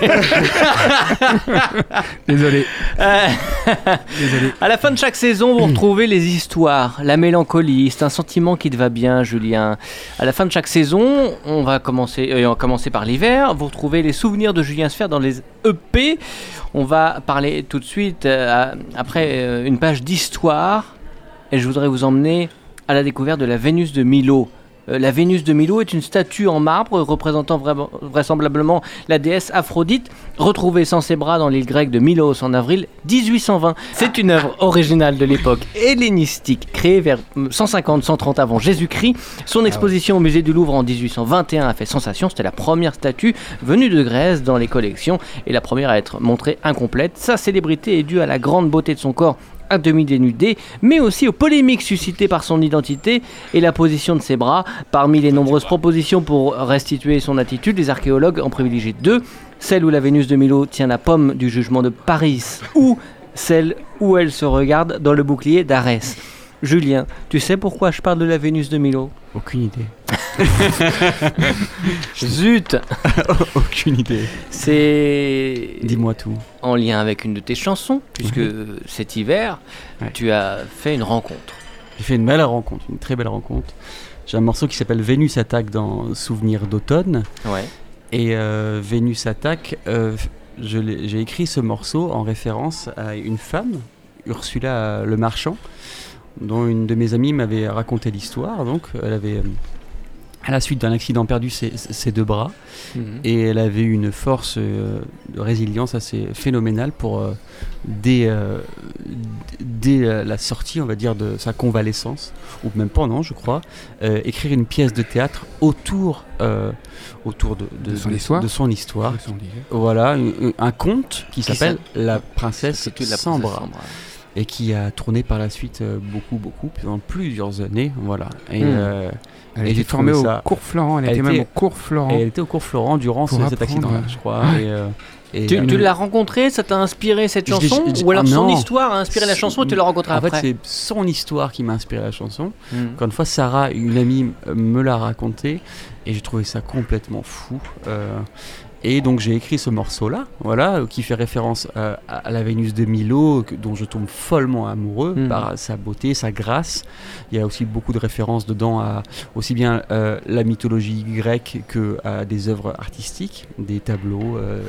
Désolé. Euh, (laughs) À la fin de chaque saison, vous retrouvez les histoires, la mélancolie. C'est un sentiment qui te va bien, Julien. À la fin de chaque saison, on va commencer, euh, on va commencer par l'hiver. Vous retrouvez les souvenirs de Julien Sfer dans les EP. On va parler tout de suite, euh, après euh, une page d'histoire. Et je voudrais vous emmener à la découverte de la Vénus de Milo. Euh, la Vénus de Milo est une statue en marbre représentant vraisemblablement la déesse Aphrodite, retrouvée sans ses bras dans l'île grecque de Milos en avril 1820. C'est une œuvre originale de l'époque hellénistique, créée vers 150-130 avant Jésus-Christ. Son exposition au musée du Louvre en 1821 a fait sensation. C'était la première statue venue de Grèce dans les collections et la première à être montrée incomplète. Sa célébrité est due à la grande beauté de son corps à demi dénudé, mais aussi aux polémiques suscitées par son identité et la position de ses bras. Parmi les nombreuses propositions pour restituer son attitude, les archéologues ont privilégié deux, celle où la Vénus de Milo tient la pomme du jugement de Paris, ou celle où elle se regarde dans le bouclier d'Arès. Julien, tu sais pourquoi je parle de la Vénus de Milo? Aucune idée. (laughs) Zut (laughs) Aucune idée. C'est Dis-moi tout. en lien avec une de tes chansons, puisque cet hiver, Ouais. tu as fait une rencontre. J'ai fait une belle rencontre, une très belle rencontre. J'ai un morceau qui s'appelle Vénus attaque dans Souvenir d'automne. Ouais. Et euh, Vénus attaque, euh, j'ai écrit ce morceau en référence à une femme, Ursula Le Marchand, dont une de mes amies m'avait raconté l'histoire. Donc, elle avait, euh, à la suite d'un accident perdu ses, ses deux bras Mhm. et elle avait une force euh, de résilience assez phénoménale pour euh, dès, euh, dès la sortie on va dire de sa convalescence ou même pendant je crois écrire une pièce de théâtre autour autour de, De son histoire. de son voilà un, un conte qui Qui s'appelle la princesse sans bras. Et qui a tourné par la suite euh, beaucoup beaucoup pendant plusieurs années voilà et, euh, Elle Et été formée au ça- cours Florent. Elle, Elle était même était- au cours Florent. et elle était au cours Florent durant ce- cet accident je crois et, euh, et, Tu, tu l'as rencontré, ça t'a inspiré cette Je chanson je- Ou alors ah, son histoire a inspiré la chanson et tu l'as rencontré en après fait c'est son histoire qui m'a inspiré la chanson Mhm. Encore une fois, Sarah, une amie, me l'a raconté et j'ai trouvé ça complètement fou. euh, et donc j'ai écrit ce morceau-là, voilà, qui fait référence euh, à, à la Vénus de Milo, que- dont je tombe follement amoureux Mhm. par sa beauté, sa grâce. Il y a aussi beaucoup de références dedans à aussi bien euh, la mythologie grecque que à des œuvres artistiques, des tableaux. euh,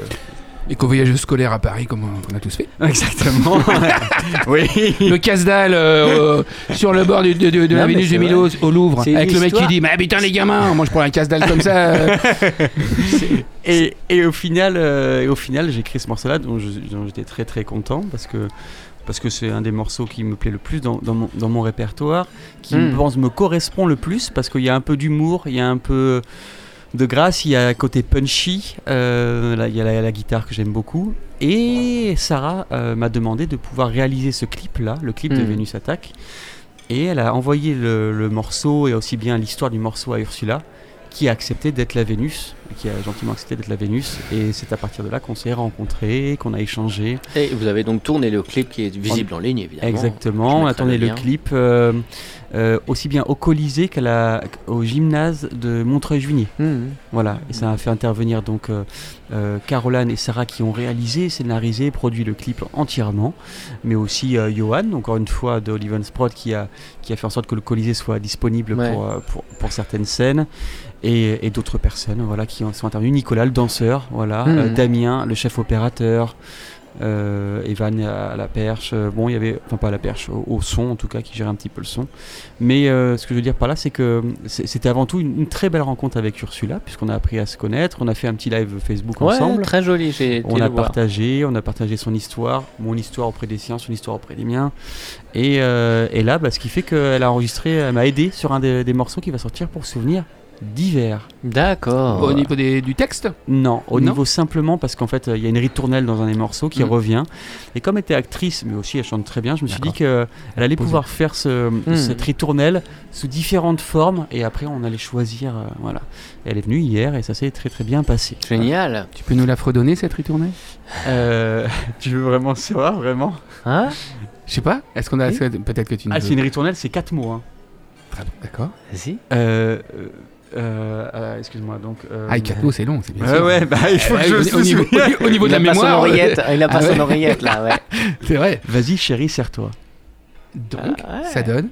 Et qu'au voyage scolaire à Paris, comme on, on a tous fait. Exactement. (laughs) oui. Le casse-dalle euh, euh, sur le bord du- de, de- de Non, la Vénus de Milo au Louvre. Avec le mec qui dit Mais putain, les gamins, moi je prends un casse-dalle comme ça. (laughs) Et, et au final, euh, au final, j'ai écrit ce morceau-là dont j'étais très très content parce que parce que c'est un des morceaux qui me plaît le plus dans, dans mon, dans mon répertoire, qui Mm. je pense me correspond le plus parce qu'il y a un peu d'humour, il y a un peu de grâce, il y a un côté punchy, euh, là, il y a la, la guitare que j'aime beaucoup. Et Sarah euh, m'a demandé de pouvoir réaliser ce clip-là, le clip de Mm. Vénus Attack. Et elle a envoyé le, le morceau et aussi bien l'histoire du morceau à Ursula, qui a accepté d'être la Vénus, qui a gentiment accepté d'être la Vénus. Et c'est à partir de là qu'on s'est rencontrés, qu'on a échangé. Et vous avez donc tourné le clip qui est visible en ligne, évidemment. Exactement, on a tourné le clip euh, euh, aussi bien au Colisée qu'à la- au gymnase de Montreuil-Juigné. Mhm. Voilà, et ça a fait intervenir donc euh, Caroline et Sarah qui ont réalisé, scénarisé, produit le clip entièrement, mais aussi Johan, encore une fois de Oliven Sprott qui a, qui a fait en sorte que le Colisée soit disponible Ouais. pour, pour, pour certaines scènes, et, et d'autres personnes voilà, qui ont- sont intervenues. Nicolas, le danseur, voilà, euh, Damien, le chef opérateur. euh, Evan à la perche, euh, bon il y avait, enfin pas à la perche, au, au son en tout cas qui gérait un petit peu le son. Mais euh, ce que je veux dire par là c'est que c'était avant tout une, une très belle rencontre avec Ursula puisqu'on a appris à se connaître, on a fait un petit live Facebook Ouais, ensemble. très joli. J'ai On a voir. partagé, on a partagé son histoire, mon histoire auprès des siens, son histoire auprès des miens. Et, euh, et là, bah, ce qui fait qu'elle a enregistré, elle m'a aidé sur un des, des morceaux qui va sortir pour souvenir d'hiver. D'accord. Au niveau des- du texte? Non, au Non niveau simplement parce qu'en fait, euh, il y a une ritournelle dans un des morceaux qui Mm. revient. Et comme elle était actrice, mais aussi elle chante très bien, je me suis dit qu'elle allait Posé. pouvoir faire ce, Mm. cette ritournelle sous différentes formes. Et après, on allait choisir. euh, voilà. Elle est venue hier et ça s'est très très bien passé. Génial. Tu peux nous la fredonner cette ritournée Euh, (laughs) tu veux vraiment savoir, vraiment? Hein? Je sais pas. Est-ce qu'on a. Oui. Peut-être que tu nous. Ah, c'est une ritournelle, c'est quatre mots. hein. Très bien, D'accord. Vas-y. Euh, euh, euh, euh, Excuse-moi, donc. euh, Ah, 4 mots, c'est long, c'est bien Ouais, sûr. ouais, bah il faut Ouais, que je au, niveau, au niveau de la mémoire. oreillette. Il a pas Ah son ouais. oreillette là, ouais. (laughs) C'est vrai. Vas-y, chérie, serre-toi. Donc, Ah ouais. ça donne.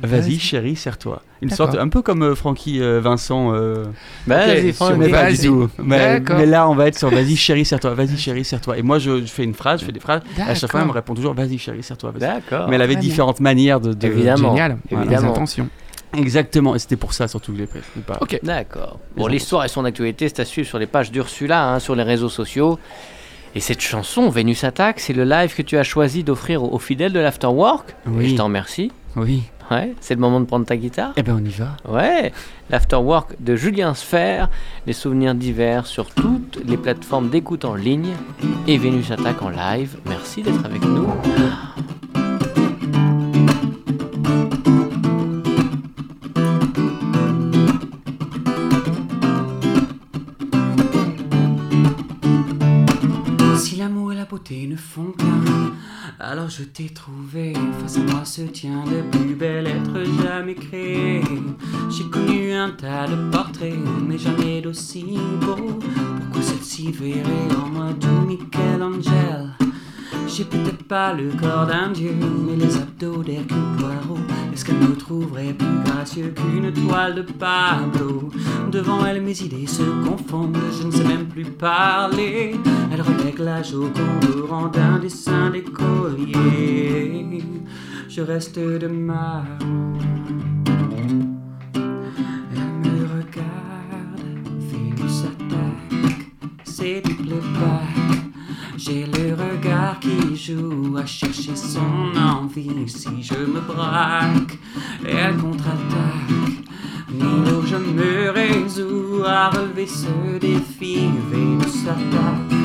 Vas-y, chérie, serre-toi. Une sorte, un peu comme euh, Francky euh, Vincent. euh, Vas-y, sur Franck. mais pas du Vas-y. tout. Mais, D'accord. mais là, on va être sur vas-y, chérie, serre-toi. Vas-y, chérie, serre-toi. Et moi, je, je fais une phrase, je fais des phrases. À chaque fois, elle me répond toujours vas-y, chérie, serre-toi. D'accord. Mais elle avait différentes manières de. de- Évidemment. Génial. Évidemment. intentions. Exactement. Et c'était pour ça surtout que je l'ai pris. Pas- Ok. D'accord. Bon, l'histoire et son actualité, c'est à suivre sur les pages d'Ursula, hein, sur les réseaux sociaux. Et cette chanson, Vénus Attack, c'est le live que tu as choisi d'offrir aux, fidèles de l'Afterwork. Oui. Et je t'en remercie. Oui. Ouais, c'est le moment de prendre ta guitare. Eh ben, on y va. Ouais, l'Afterwork de Julien Sfer, les souvenirs d'hiver sur toutes les plateformes d'écoute en ligne et Vénus Attack en live. Merci d'être avec nous. Beauté ne font qu'un, alors je t'ai trouvé. Face à moi se tient le plus bel être jamais créé. J'ai connu un tas de portraits, mais jamais d'aussi beau. Pourquoi celle-ci verrait en moi tout Michel-Angel J'ai peut-être pas le corps d'un dieu, mais les abdos d'Hercule Poirot. Est-ce qu'elle me trouverait plus gracieux qu'une toile de Pablo Devant elle, mes idées se confondent, je ne sais même plus parler. Elle relègue la joconde au rang d'un dessin d'écolier. Je reste de ma Elle me regarde, fait du satin, c'est du playback qui joue à chercher son envie. Si je me braque, elle contre-attaque. Milo, je me résous à relever ce défi. Vénus attaque.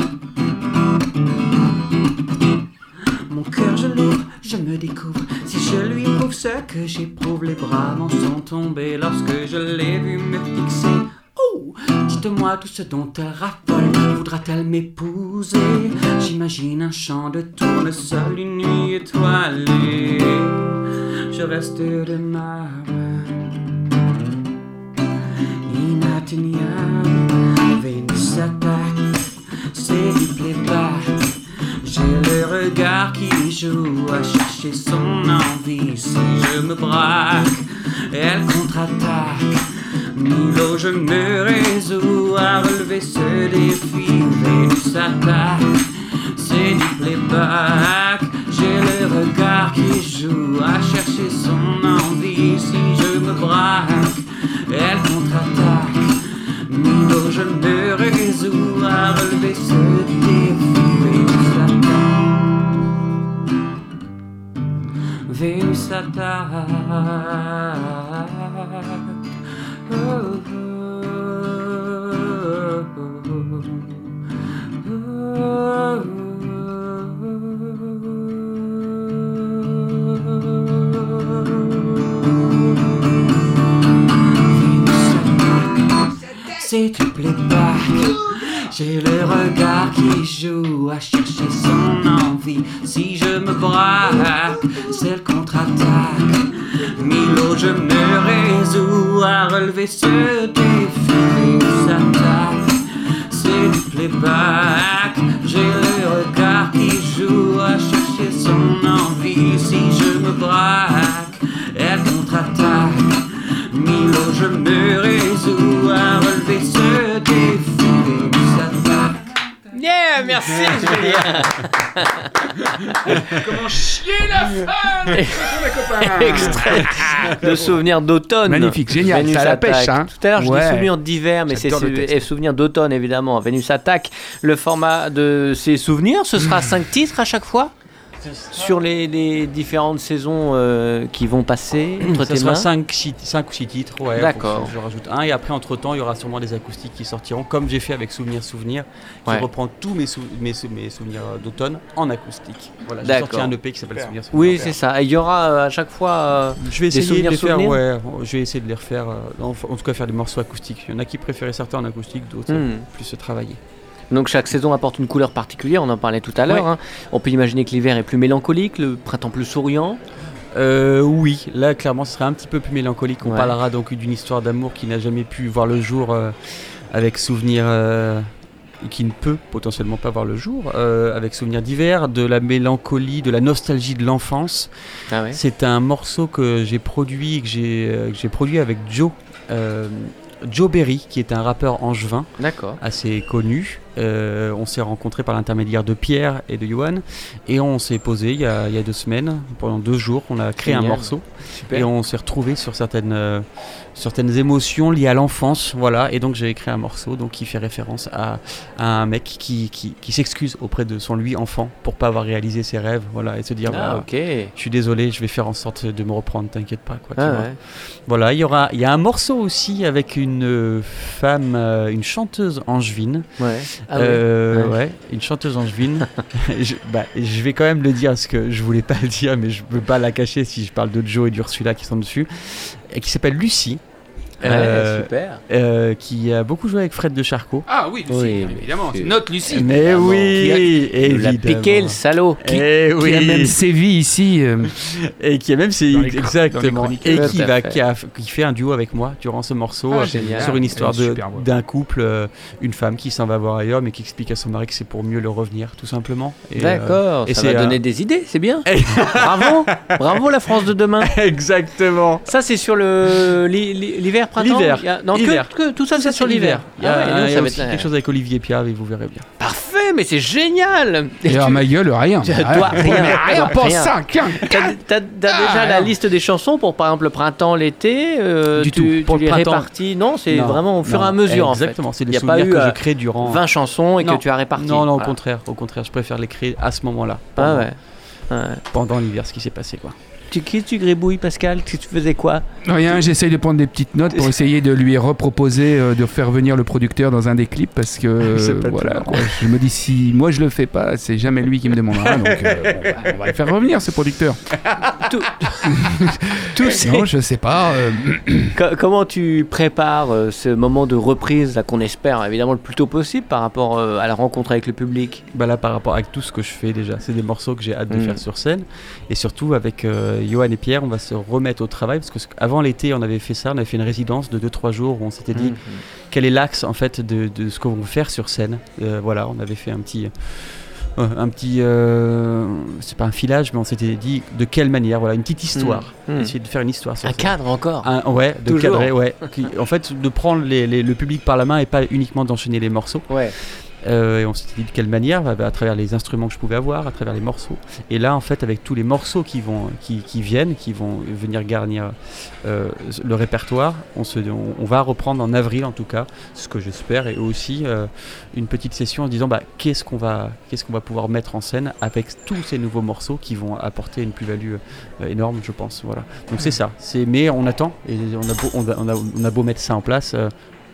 Mon cœur, je l'ouvre, je me découvre. Si je lui prouve ce que j'éprouve, les bras m'en sont tombés lorsque je l'ai vu me fixer. Dites-moi tout ce dont elle raffole. Voudra-t-elle m'épouser? J'imagine un champ de tournesol, une nuit étoilée. Je reste de marbre, inatteignable. Vénus attaque, c'est du playback. J'ai le regard qui joue à chercher son envie. Si je me braque, elle contre-attaque. Milo, je me résous à relever ce défi. Vénus attaque, c'est du playback. J'ai le regard qui joue à chercher son envie. Si je me braque, elle contre-attaque. Milo, je me résous à relever ce défi. Vénus attaque. Oh, oh, C'est du playback. J'ai le regard qui joue à chercher son envie. Si je me braque, c'est le contre-attaque. Milo, je me résous à relever ce défi. s'attaque, c'est du playback. J'ai le regard qui joue à chercher son envie. Si je me braque, elle contre-attaque. Milo, je me résous à relever ce défi. (laughs) Merci (laughs) Julien. (laughs) Comment chier la femme Extrait de souvenirs d'automne. Magnifique, génial, Vénus ça à la pêche, hein. Tout à l'heure, je Ouais. dis souvenirs d'hiver, mais c'est souvenirs d'automne évidemment. Vénus attaque. Le format de ces souvenirs, ce sera 5 titres à chaque fois? Sur les, les différentes saisons euh, qui vont passer (clears throat) entre Ça tes sera mains. 5, ou 6 titres, ouais. D'accord. Je rajoute un et après, entre temps, il y aura sûrement des acoustiques qui sortiront, comme j'ai fait avec Souvenir Souvenir, qui Ouais. reprend tous mes, sou- mes, sou- mes souvenirs euh, d'automne en acoustique. Voilà, j'ai sorti un EP qui s'appelle Souvenir Oui, Souvenir. c'est ça. Et Il y aura euh, à chaque fois. euh, Je vais Des essayer de les faire, ouais. Je vais essayer de les refaire, euh, en, en tout cas faire des morceaux acoustiques. Il y en a qui préféraient certains en acoustique, d'autres Hmm. plus se travailler. Donc chaque saison apporte une couleur particulière, on en parlait tout à l'heure. Ouais. hein. On peut imaginer que l'hiver est plus mélancolique, le printemps plus souriant. Euh, oui, là clairement ce serait un petit peu plus mélancolique. On Ouais. parlera donc d'une histoire d'amour qui n'a jamais pu voir le jour euh, avec souvenir euh, et qui ne peut potentiellement pas voir le jour euh, avec souvenir d'hiver, de la mélancolie, de la nostalgie de l'enfance. Ah ouais. C'est un morceau que j'ai produit que j'ai euh, produit avec Joe. Joe Berry, qui est un rappeur angevin assez connu. Euh, on s'est rencontrés par l'intermédiaire de Pierre et de Johan et on s'est posé il y, a, il y a deux semaines, pendant deux jours, on a créé Génial. un morceau Super. et on s'est retrouvés sur certaines, euh, certaines émotions liées à l'enfance, voilà. Et donc j'ai écrit un morceau donc qui fait référence à, à un mec qui, qui, qui s'excuse auprès de son lui enfant pour pas avoir réalisé ses rêves, voilà, et se dire Ah, ok. je suis désolé, je vais faire en sorte de me reprendre, t'inquiète pas quoi. Ah, ouais. Voilà, il y aura, il y a un morceau aussi avec une euh, femme, euh, une chanteuse angevine. Ouais. Ah. Euh, Ouais. ouais, une chanteuse angevine. (laughs) je, bah, je vais quand même le dire parce que je voulais pas le dire, mais je peux pas la cacher si je parle de Joe et d'Ursula qui sont dessus, et qui s'appelle Lucie. Ouais, euh, super. euh, qui a beaucoup joué avec Fred de Charcot. Ah oui, Lucie, Oui, évidemment. c'est- notre Lucie. Mais oui, Qui a- évidemment. piqué le salaud. Eh Qui oui, a même sévi ici. euh, (laughs) et qui a même les exactement et qui va fait. qui, a, qui fait un duo avec moi durant ce morceau Ah, euh, sur une histoire d'un couple euh, une femme qui s'en va voir ailleurs mais qui explique à son mari que c'est pour mieux le revenir tout simplement Et, euh, D'accord, et ça c'est, va euh, donner des idées, c'est bien. (laughs) bravo, bravo la France de demain. (laughs) exactement Ça c'est sur l'hiver printemps. L'hiver. A- Non, que- tout ça c'est sur l'hiver. Il y a, Ah ouais, non, il y a ça va aussi être- quelque chose avec Olivier Piave et vous verrez bien Parfait. Mais c'est génial Et à ma gueule, rien. (laughs) Toi, rien, rien, rien pour rien. ça. qu'un- T'as déjà Ah, la liste des chansons pour par exemple le printemps, l'été euh, Du tu, tout. tu Pour le répartis Non, c'est Non, vraiment au fur et à mesure. Exactement, c'est des pas souvenirs que euh, je crée durant 20 chansons et que tu as réparties. Non, non, au Voilà. contraire, au contraire, je préfère les créer à ce moment-là, Ah pendant, ouais. Ouais. pendant l'hiver, ce qui s'est passé quoi. Tu qui tu gribouilles Pascal Tu tu faisais quoi Rien, j'essaye de prendre des petites notes pour essayer de lui reproposer euh, de faire venir le producteur dans un des clips parce que (laughs) voilà, tout. quoi. je me dis si moi je le fais pas, c'est jamais lui qui me demandera donc euh, (laughs) bon, bah, on va le faire revenir ce producteur. (laughs) Tous ces- Non, je sais pas. euh, Co- (clears throat) Comment tu prépares euh, ce moment de reprise là qu'on espère évidemment le plus tôt possible par rapport euh, à la rencontre avec le public? Bah là, par rapport avec tout ce que je fais déjà, c'est des morceaux que j'ai hâte de Mm. faire sur scène. Et surtout, avec euh, Johan et Pierre, on va se remettre au travail. Parce que avant l'été, on avait fait ça, on avait fait une résidence de 2-3 jours où on s'était dit Mhm. quel est l'axe en fait de, de ce qu'on veut faire sur scène. Euh, voilà, on avait fait un petit. euh, un petit. euh, c'est pas un filage, mais on s'était dit de quelle manière. Voilà, une petite histoire. Mhm. Essayer de faire une histoire sur Un cadre encore Un- ouais, de Toujours. cadrer, ouais. Qui- en fait, de prendre les- les- le public par la main et pas uniquement d'enchaîner les morceaux. Ouais. Euh, et on s'était dit de quelle manière, bah, bah, à travers les instruments que je pouvais avoir, à travers les morceaux. Et là, en fait, avec tous les morceaux qui vont, qui, qui viennent, qui vont venir garnir euh, le répertoire, on, se, on, on va reprendre en avril, en tout cas, ce que j'espère, et aussi euh, une petite session en se disant bah, qu'est-ce qu'on va, qu'est-ce qu'on va pouvoir mettre en scène avec tous ces nouveaux morceaux qui vont apporter une plus-value énorme, je pense. Voilà. Donc c'est ça. C'est, mais on attend, et on a beau, on a, on a- on a beau mettre ça en place.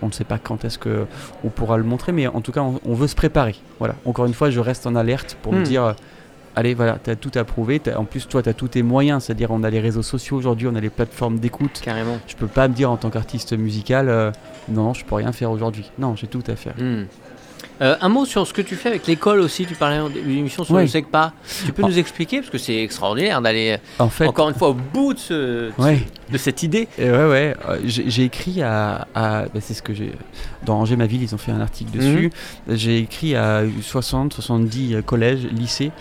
On ne sait pas quand est-ce que on pourra le montrer, mais en tout cas, on, on veut se préparer. Voilà. Encore une fois, je reste en alerte pour me Hmm. dire, euh, allez, voilà, tu as tout approuvé. t'as- En plus, toi, tu as tous tes moyens, c'est-à-dire on a les réseaux sociaux aujourd'hui, on a les plateformes d'écoute. Carrément. Je peux pas me dire en tant qu'artiste musical, euh, non, je peux rien faire aujourd'hui. Non, j'ai tout à faire. Hmm. Euh, un mot sur ce que tu fais avec l'école aussi, tu parlais en début d'émission sur le SECPA. Tu peux nous expliquer Parce que c'est extraordinaire d'aller En fait, encore une fois au bout de, ce- de ouais. ce- de cette idée. Et ouais, ouais. euh, j'ai écrit à. à- bah, c'est ce que j'ai. Dans Angers, ma ville, ils ont fait un article dessus. J'ai écrit à 60, 70 euh, collèges, lycées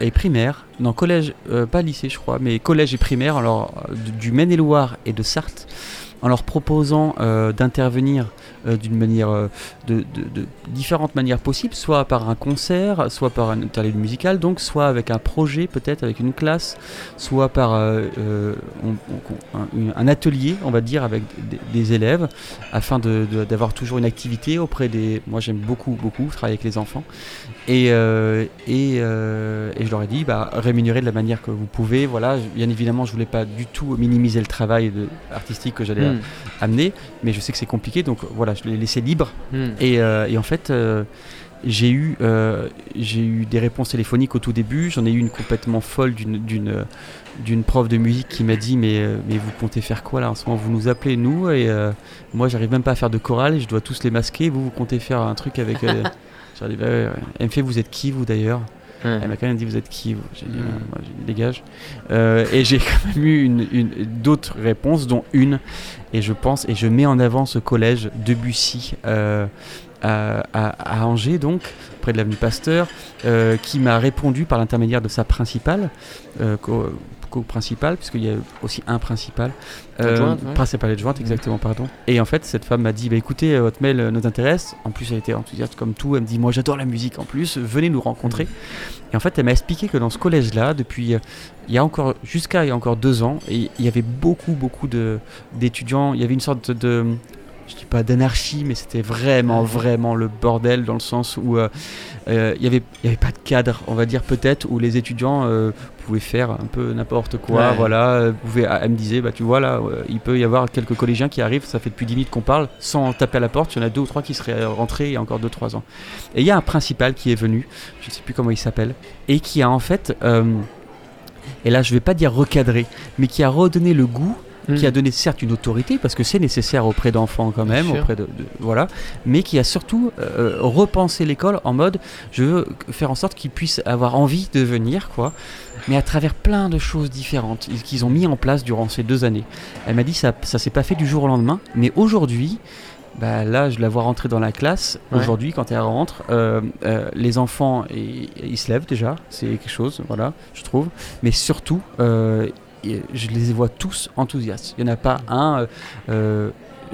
et primaires. Non, collège, euh, pas lycée, je crois, mais collège et primaire, alors euh, du Maine-et-Loire et de Sarthe, en leur proposant euh, d'intervenir euh, d'une manière, euh, de, différentes manières possibles, soit par un concert, soit par un interlude musical, donc soit avec un projet peut-être avec une classe, soit par un, atelier, on va dire, avec des, des élèves, afin d'avoir toujours une activité auprès des. Moi, j'aime beaucoup, beaucoup travailler avec les enfants, et, euh, et, euh, et je leur ai dit, bah, rémunérer de la manière que vous pouvez. Voilà, bien évidemment, je voulais pas du tout minimiser le travail de- artistique que j'allais Hmm. amener, mais je sais que c'est compliqué, donc voilà, je l'ai laissé libre. Hmm. Et, euh, et en fait, j'ai eu, j'ai eu des réponses téléphoniques au tout début. J'en ai eu une complètement folle d'une, d'une, d'une prof de musique qui m'a dit mais, mais vous comptez faire quoi là en ce moment? Vous nous appelez nous et moi j'arrive même pas à faire de chorale je dois tous les masquer. Vous vous comptez faire un truc avec (laughs) J'ai dit, bah ouais, ouais. Elle me fait vous êtes qui vous d'ailleurs Ouais. Elle m'a quand même dit vous êtes qui vous J'ai dit moi, dit, dégage. Euh, et j'ai (laughs) quand même eu une, une- d'autres réponses dont une et je pense et je mets en avant ce collège Debussy euh, à, Angers donc près de l'avenue Pasteur euh, qui m'a répondu par l'intermédiaire de sa principale euh, co-principale puisqu'il y a aussi un principal euh, Adjointe, ouais. principal adjointe exactement pardon. Et en fait cette femme m'a dit bah écoutez euh, votre mail euh, nous intéresse. En plus elle était enthousiaste comme tout. Elle me dit moi j'adore la musique en plus venez nous rencontrer. Et en fait elle m'a expliqué que dans ce collège là depuis il y a encore jusqu'à il y a encore deux ans et il y avait beaucoup beaucoup de d'étudiants. Il y avait une sorte de je dis pas d'anarchie, mais c'était vraiment, vraiment le bordel dans le sens où euh, euh, il y avait, il y avait pas de cadre, on va dire peut-être, où les étudiants euh, pouvaient faire un peu n'importe quoi. Ouais. Voilà, euh, pouvaient, elle me disait, bah tu vois là, euh, il peut y avoir quelques collégiens qui arrivent, ça fait depuis 10 minutes qu'on parle, sans taper à la porte. Il y en a deux ou trois qui seraient rentrés il y a encore 2-3 ans. Et il y a un principal qui est venu, je ne sais plus comment il s'appelle, et qui a en fait, euh, et là je vais pas dire recadré, mais qui a redonné le goût qui a donné certes une autorité parce que c'est nécessaire auprès d'enfants quand même, auprès de, de- voilà, mais qui a surtout euh, repensé l'école en mode je veux faire en sorte qu'ils puissent avoir envie de venir quoi, mais à travers plein de choses différentes qu'ils ont mis en place durant ces deux années. Elle m'a dit ça ça s'est pas fait du jour au lendemain, mais aujourd'hui bah là, je la vois rentrer dans la classe. Ouais. Aujourd'hui, quand elle rentre, euh, euh, les enfants, ils se lèvent déjà. C'est quelque chose, voilà, je trouve. Mais surtout, euh, je les vois tous enthousiastes. Il n'y en a pas un.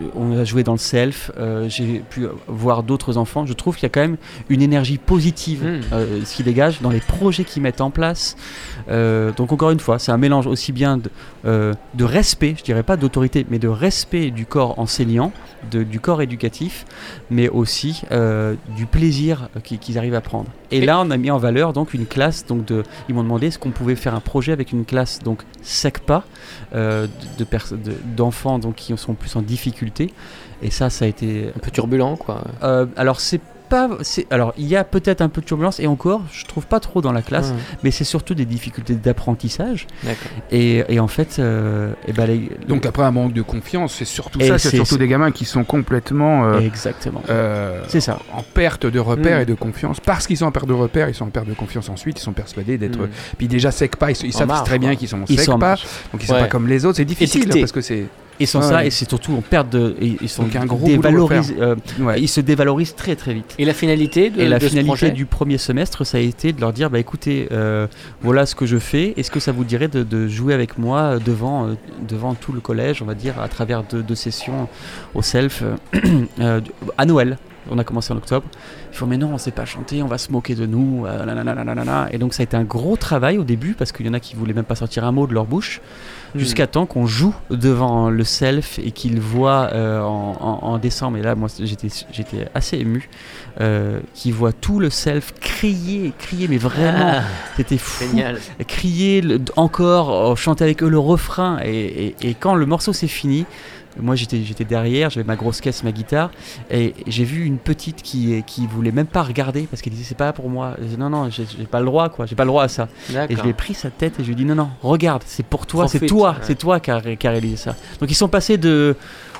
Euh, on a joué dans le self, euh, j'ai pu voir d'autres enfants. Je trouve qu'il y a quand même une énergie positive Mm. euh, qui dégage dans les projets qu'ils mettent en place. Euh, donc encore une fois, c'est un mélange aussi bien de, de respect, je dirais pas d'autorité, mais de respect du corps enseignant, de- du corps éducatif, mais aussi du plaisir qu'ils arrivent à prendre. Et Et- là, on a mis en valeur donc une classe. Donc de, ils m'ont demandé est-ce qu'on pouvait faire un projet avec une classe donc SECPA de, d'enfants donc qui sont plus en difficulté. Et ça, ça a été Un peu turbulent, quoi. euh, alors c'est pas, alors il y a peut-être un peu de turbulence et encore, je trouve pas trop dans la classe, mais c'est surtout des difficultés d'apprentissage D'accord. et, et en fait, euh, et ben les- Donc après un manque de confiance, c'est surtout Et ça, c'est surtout des gamins qui sont complètement euh, exactement, euh, c'est ça. en perte de repères Mm. et de confiance. Parce qu'ils sont en perte de repères, ils sont en perte de confiance ensuite, ils sont persuadés d'être... Mm. Puis déjà sec pas, ils, ils savent très bien qu'ils sont Ils sec pas, donc ils sont Ouais. pas comme les autres. C'est difficile Étiquetés. parce que c'est... Ils sont Ouais, ça ouais. et c'est surtout en perte de, ils sont Donc, un gros dévalorisés, euh, Ouais. ils se dévalorisent très très vite. Et la finalité de, Et la de finalité du premier semestre, ça a été de leur dire bah écoutez, euh, voilà ce que je fais. Est-ce que ça vous dirait de, de jouer avec moi euh, devant, euh, devant tout le collège, on va dire, à travers deux, deux sessions au self (clears throat) à Noël? On a commencé en octobre. Ils font mais non, on sait pas chanter, on va se moquer de nous. euh, nanana. Et donc ça a été un gros travail au début parce qu'il y en a qui voulaient même pas sortir un mot de leur bouche Mm. jusqu'à temps qu'on joue devant le self et qu'ils voient euh, en, en- en décembre, et là moi j'étais, j'étais assez ému, euh, qu'ils voient tout le self crier, crier, mais vraiment, Ah, c'était fou, génial. crier le- encore, euh, chanter avec eux le refrain, et, et- et quand le morceau s'est fini, moi j'étais, j'étais derrière, j'avais ma grosse caisse, ma guitare, et j'ai vu une petite qui, qui voulait même pas regarder parce qu'elle disait c'est pas pour moi. Non non, j'ai, j'ai pas le droit quoi, j'ai pas le droit à ça. Et je lui ai pris sa tête et je lui ai dit non, non, regarde, c'est pour toi, c'est toi, ouais. c'est toi qui a, qui a réalisé ça. Donc ils sont passés de,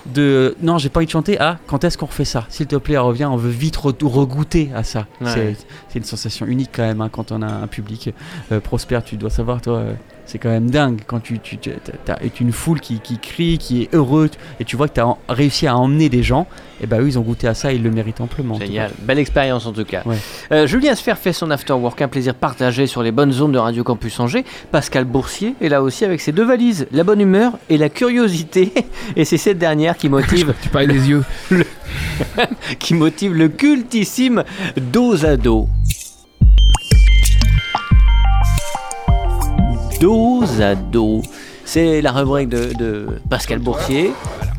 de non, j'ai pas envie de chanter à quand est-ce qu'on refait ça? S'il te plaît, reviens, on veut vite re- regoûter à ça. Ouais. C'est, c'est une sensation unique quand même hein, quand on a un public euh, prospère, tu dois savoir, toi. euh, c'est quand même dingue quand tu, tu, tu as une foule qui, qui crie, qui est heureux, et tu vois que tu as réussi à emmener des gens, et bah eux ils ont goûté à ça, ils le méritent amplement. Génial, belle expérience en tout cas. Ouais. Euh, Julien Sfer fait son after work, un plaisir partagé sur les bonnes ondes de Radio Campus Angers. Pascal Boursier est là aussi avec ses deux valises, la bonne humeur et la curiosité. (laughs) Et c'est cette dernière qui motive, (laughs) Tu parlais des yeux. (laughs) qui motive le cultissime dos à dos. Dos à dos. C'est la rubrique de, de Pascal Boursier,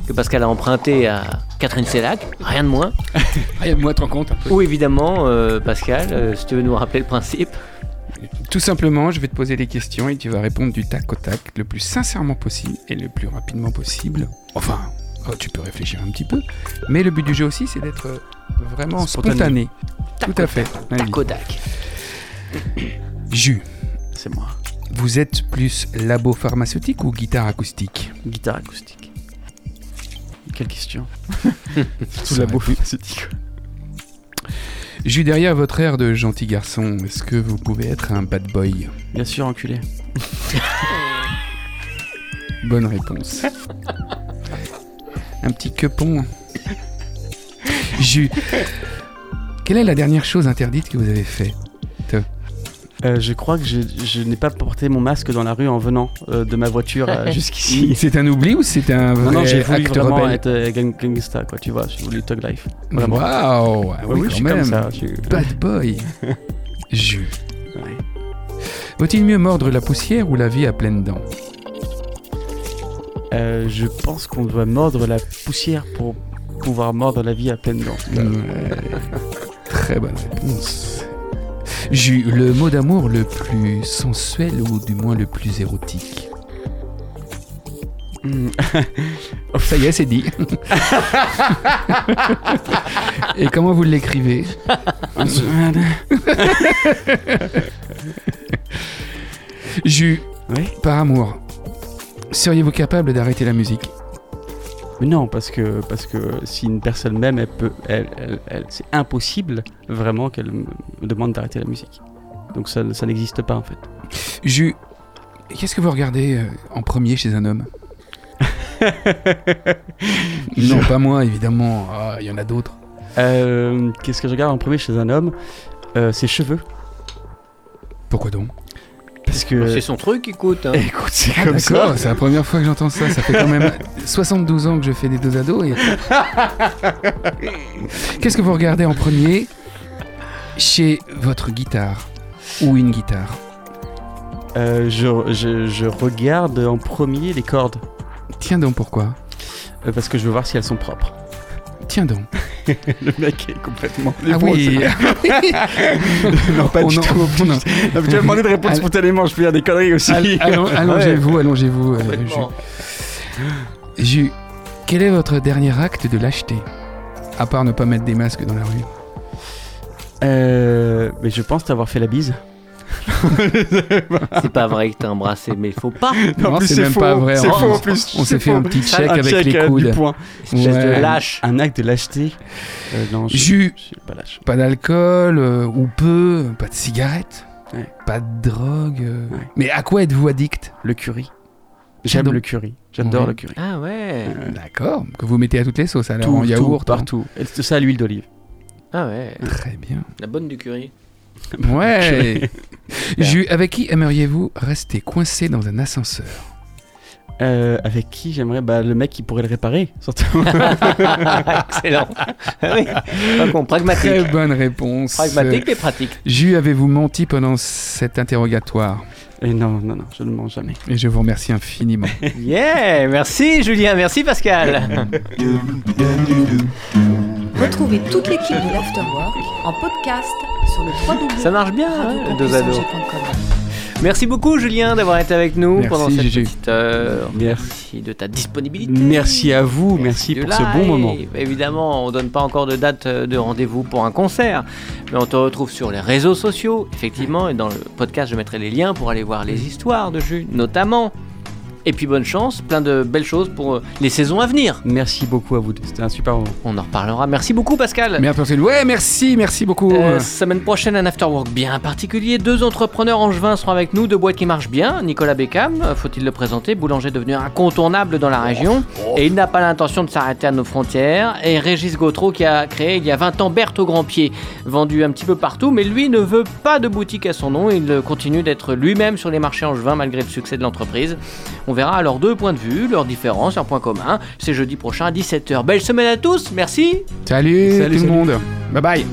que Pascal a emprunté à Catherine Sellac, rien de moins. (laughs) Rien de moi, te rends compte un peu. Ou évidemment, euh, Pascal, euh, si tu veux nous rappeler le principe. Tout simplement, je vais te poser des questions et tu vas répondre du tac au tac, le plus sincèrement possible et le plus rapidement possible. Enfin, oh, tu peux réfléchir un petit peu, mais le but du jeu aussi, c'est d'être euh, vraiment Spontané. spontané. Tout à fait. Allez. Kodak. Jus, C'est moi. Vous êtes plus labo pharmaceutique ou guitare acoustique Guitare acoustique. Quelle question (laughs) Tout Ça la beau aurait pu. Jus, derrière votre air de gentil garçon, est-ce que vous pouvez être un bad boy Bien sûr, enculé. (laughs) Bonne réponse. Un petit quepon. Jus. Quelle est la dernière chose interdite que vous avez fait Euh, je crois que je, je n'ai pas porté mon masque dans la rue en venant euh, de ma voiture euh, (laughs) jusqu'ici. C'est un oubli ou c'est un vrai Non, non, j'ai voulu vraiment rebelle être gang- gangsta, quoi, tu vois, j'ai voulu thug life. Vraiment. Waouh ah Ouais, oui, oui, je quand suis même. comme ça. je- Bad boy. (laughs) Jus. Ouais. Vaut-il mieux mordre la poussière ou la vie à pleines dents? Je pense qu'on doit mordre la poussière pour pouvoir mordre la vie à pleines dents. (laughs) Très bonne réponse. Jus, le mot d'amour le plus sensuel ou du moins le plus érotique Hmm. (laughs) Ça y est, c'est dit. (laughs) Et comment vous l'écrivez? (laughs) Jus, Oui. par amour, seriez-vous capable d'arrêter la musique? Mais non, parce que, parce que si une personne m'aime, elle peut, elle, elle- elle- c'est impossible vraiment qu'elle me demande d'arrêter la musique. Donc ça, ça n'existe pas en fait. Jus, qu'est-ce que vous regardez euh, en premier chez un homme? (laughs) Non, pas moi, évidemment. Ah, Il y en a d'autres. Euh, Qu'est-ce que je regarde en premier chez un homme? Euh, Ses cheveux. Pourquoi donc? Parce parce que. C'est son truc, écoute. hein. Écoute, c'est Ah, comme ça. c'est la première fois que j'entends ça. Ça fait quand même (laughs) 72 ans que je fais des dos à dos. et- Qu'est-ce que vous regardez en premier chez votre guitare ou une guitare? Euh, je, je, je regarde en premier les cordes Tiens donc, pourquoi? Euh, parce que je veux voir si elles sont propres. Tiens donc. (laughs) Le mec est complètement. Ah oui, (laughs) non, pas du en- tout. mais tu m'as demandé de répondre spontanément, je peux dire des conneries aussi. Allongez-vous, (laughs) allongez-vous. euh, Complètement. Ju. Ju, quel est votre dernier acte de lâcheté? À part ne pas mettre des masques dans la rue. Euh, mais je pense t'avoir fait la bise. (laughs) C'est pas vrai que t'as embrassé, mais il faut pas. Non, En plus, c'est même faux. pas vrai. C'est On- faux en plus. On C'est s'est fait un petit check Un avec check, les euh, coudes. Ouais. de lâche. Un acte de lâcheté. Euh, non, je, Jus. je pas d'alcool euh, ou peu, pas de cigarettes, Ouais. pas de drogue. euh. Ouais. Mais à quoi êtes-vous addict? Le curry. J'aime le curry. J'adore Ouais. le curry. Ah ouais. D'accord, que vous mettez à toutes les sauces, alors Tout, en yaourt. tout, partout. Et c'est ça, l'huile d'olive. Ah ouais. hein. Très bien. La bonne du curry. Ouais. (laughs) Jus, avec qui aimeriez-vous rester coincé dans un ascenseur? Euh, avec qui j'aimerais bah, Le mec qui pourrait le réparer, surtout. (laughs) Excellent. Ah oui. Pragmatique. Très bonne réponse. Pragmatique mais pratique. Jus, avez-vous menti pendant cet interrogatoire? Et non, non, non, je ne mens jamais. Et je vous remercie infiniment. (laughs) Yeah, merci Julien, merci Pascal. Retrouvez toute l'équipe de l'Afterwork en podcast sur le Ça marche bien, hein, le dos à dos. www.radiocampusangers.com. Merci beaucoup Julien d'avoir été avec nous Merci, pendant cette Gigi. petite heure. Merci. Merci de ta disponibilité. Merci à vous, merci, du pour ce bon moment. Évidemment, on donne pas encore de date euh, de rendez-vous pour un concert, mais on te retrouve sur les réseaux sociaux, effectivement, et dans le podcast, je mettrai les liens pour aller voir les histoires de Jus, notamment. Et puis bonne chance, plein de belles choses pour euh, les saisons à venir. Merci beaucoup à vous, deux, c'était un super moment. On en reparlera. Merci beaucoup Pascal. Merci, ouais, merci, merci beaucoup. Euh, semaine prochaine, un afterwork bien particulier. Deux entrepreneurs angevins seront avec nous, deux boîtes qui marchent bien. Nicolas Beckham, euh, faut-il le présenter, boulanger devenu incontournable dans la région. Et il n'a pas l'intention de s'arrêter à nos frontières. Et Régis Gautreau qui a créé il y a 20 ans Berthe au Grand Pied, vendu un petit peu partout, mais lui ne veut pas de boutique à son nom. Il continue d'être lui-même sur les marchés angevins malgré le succès de l'entreprise. On verra alors deux points de vue, leurs différences, leurs points communs. C'est jeudi prochain à 17h. Belle semaine à tous, merci Salut, Salut, tout le monde. Bye bye.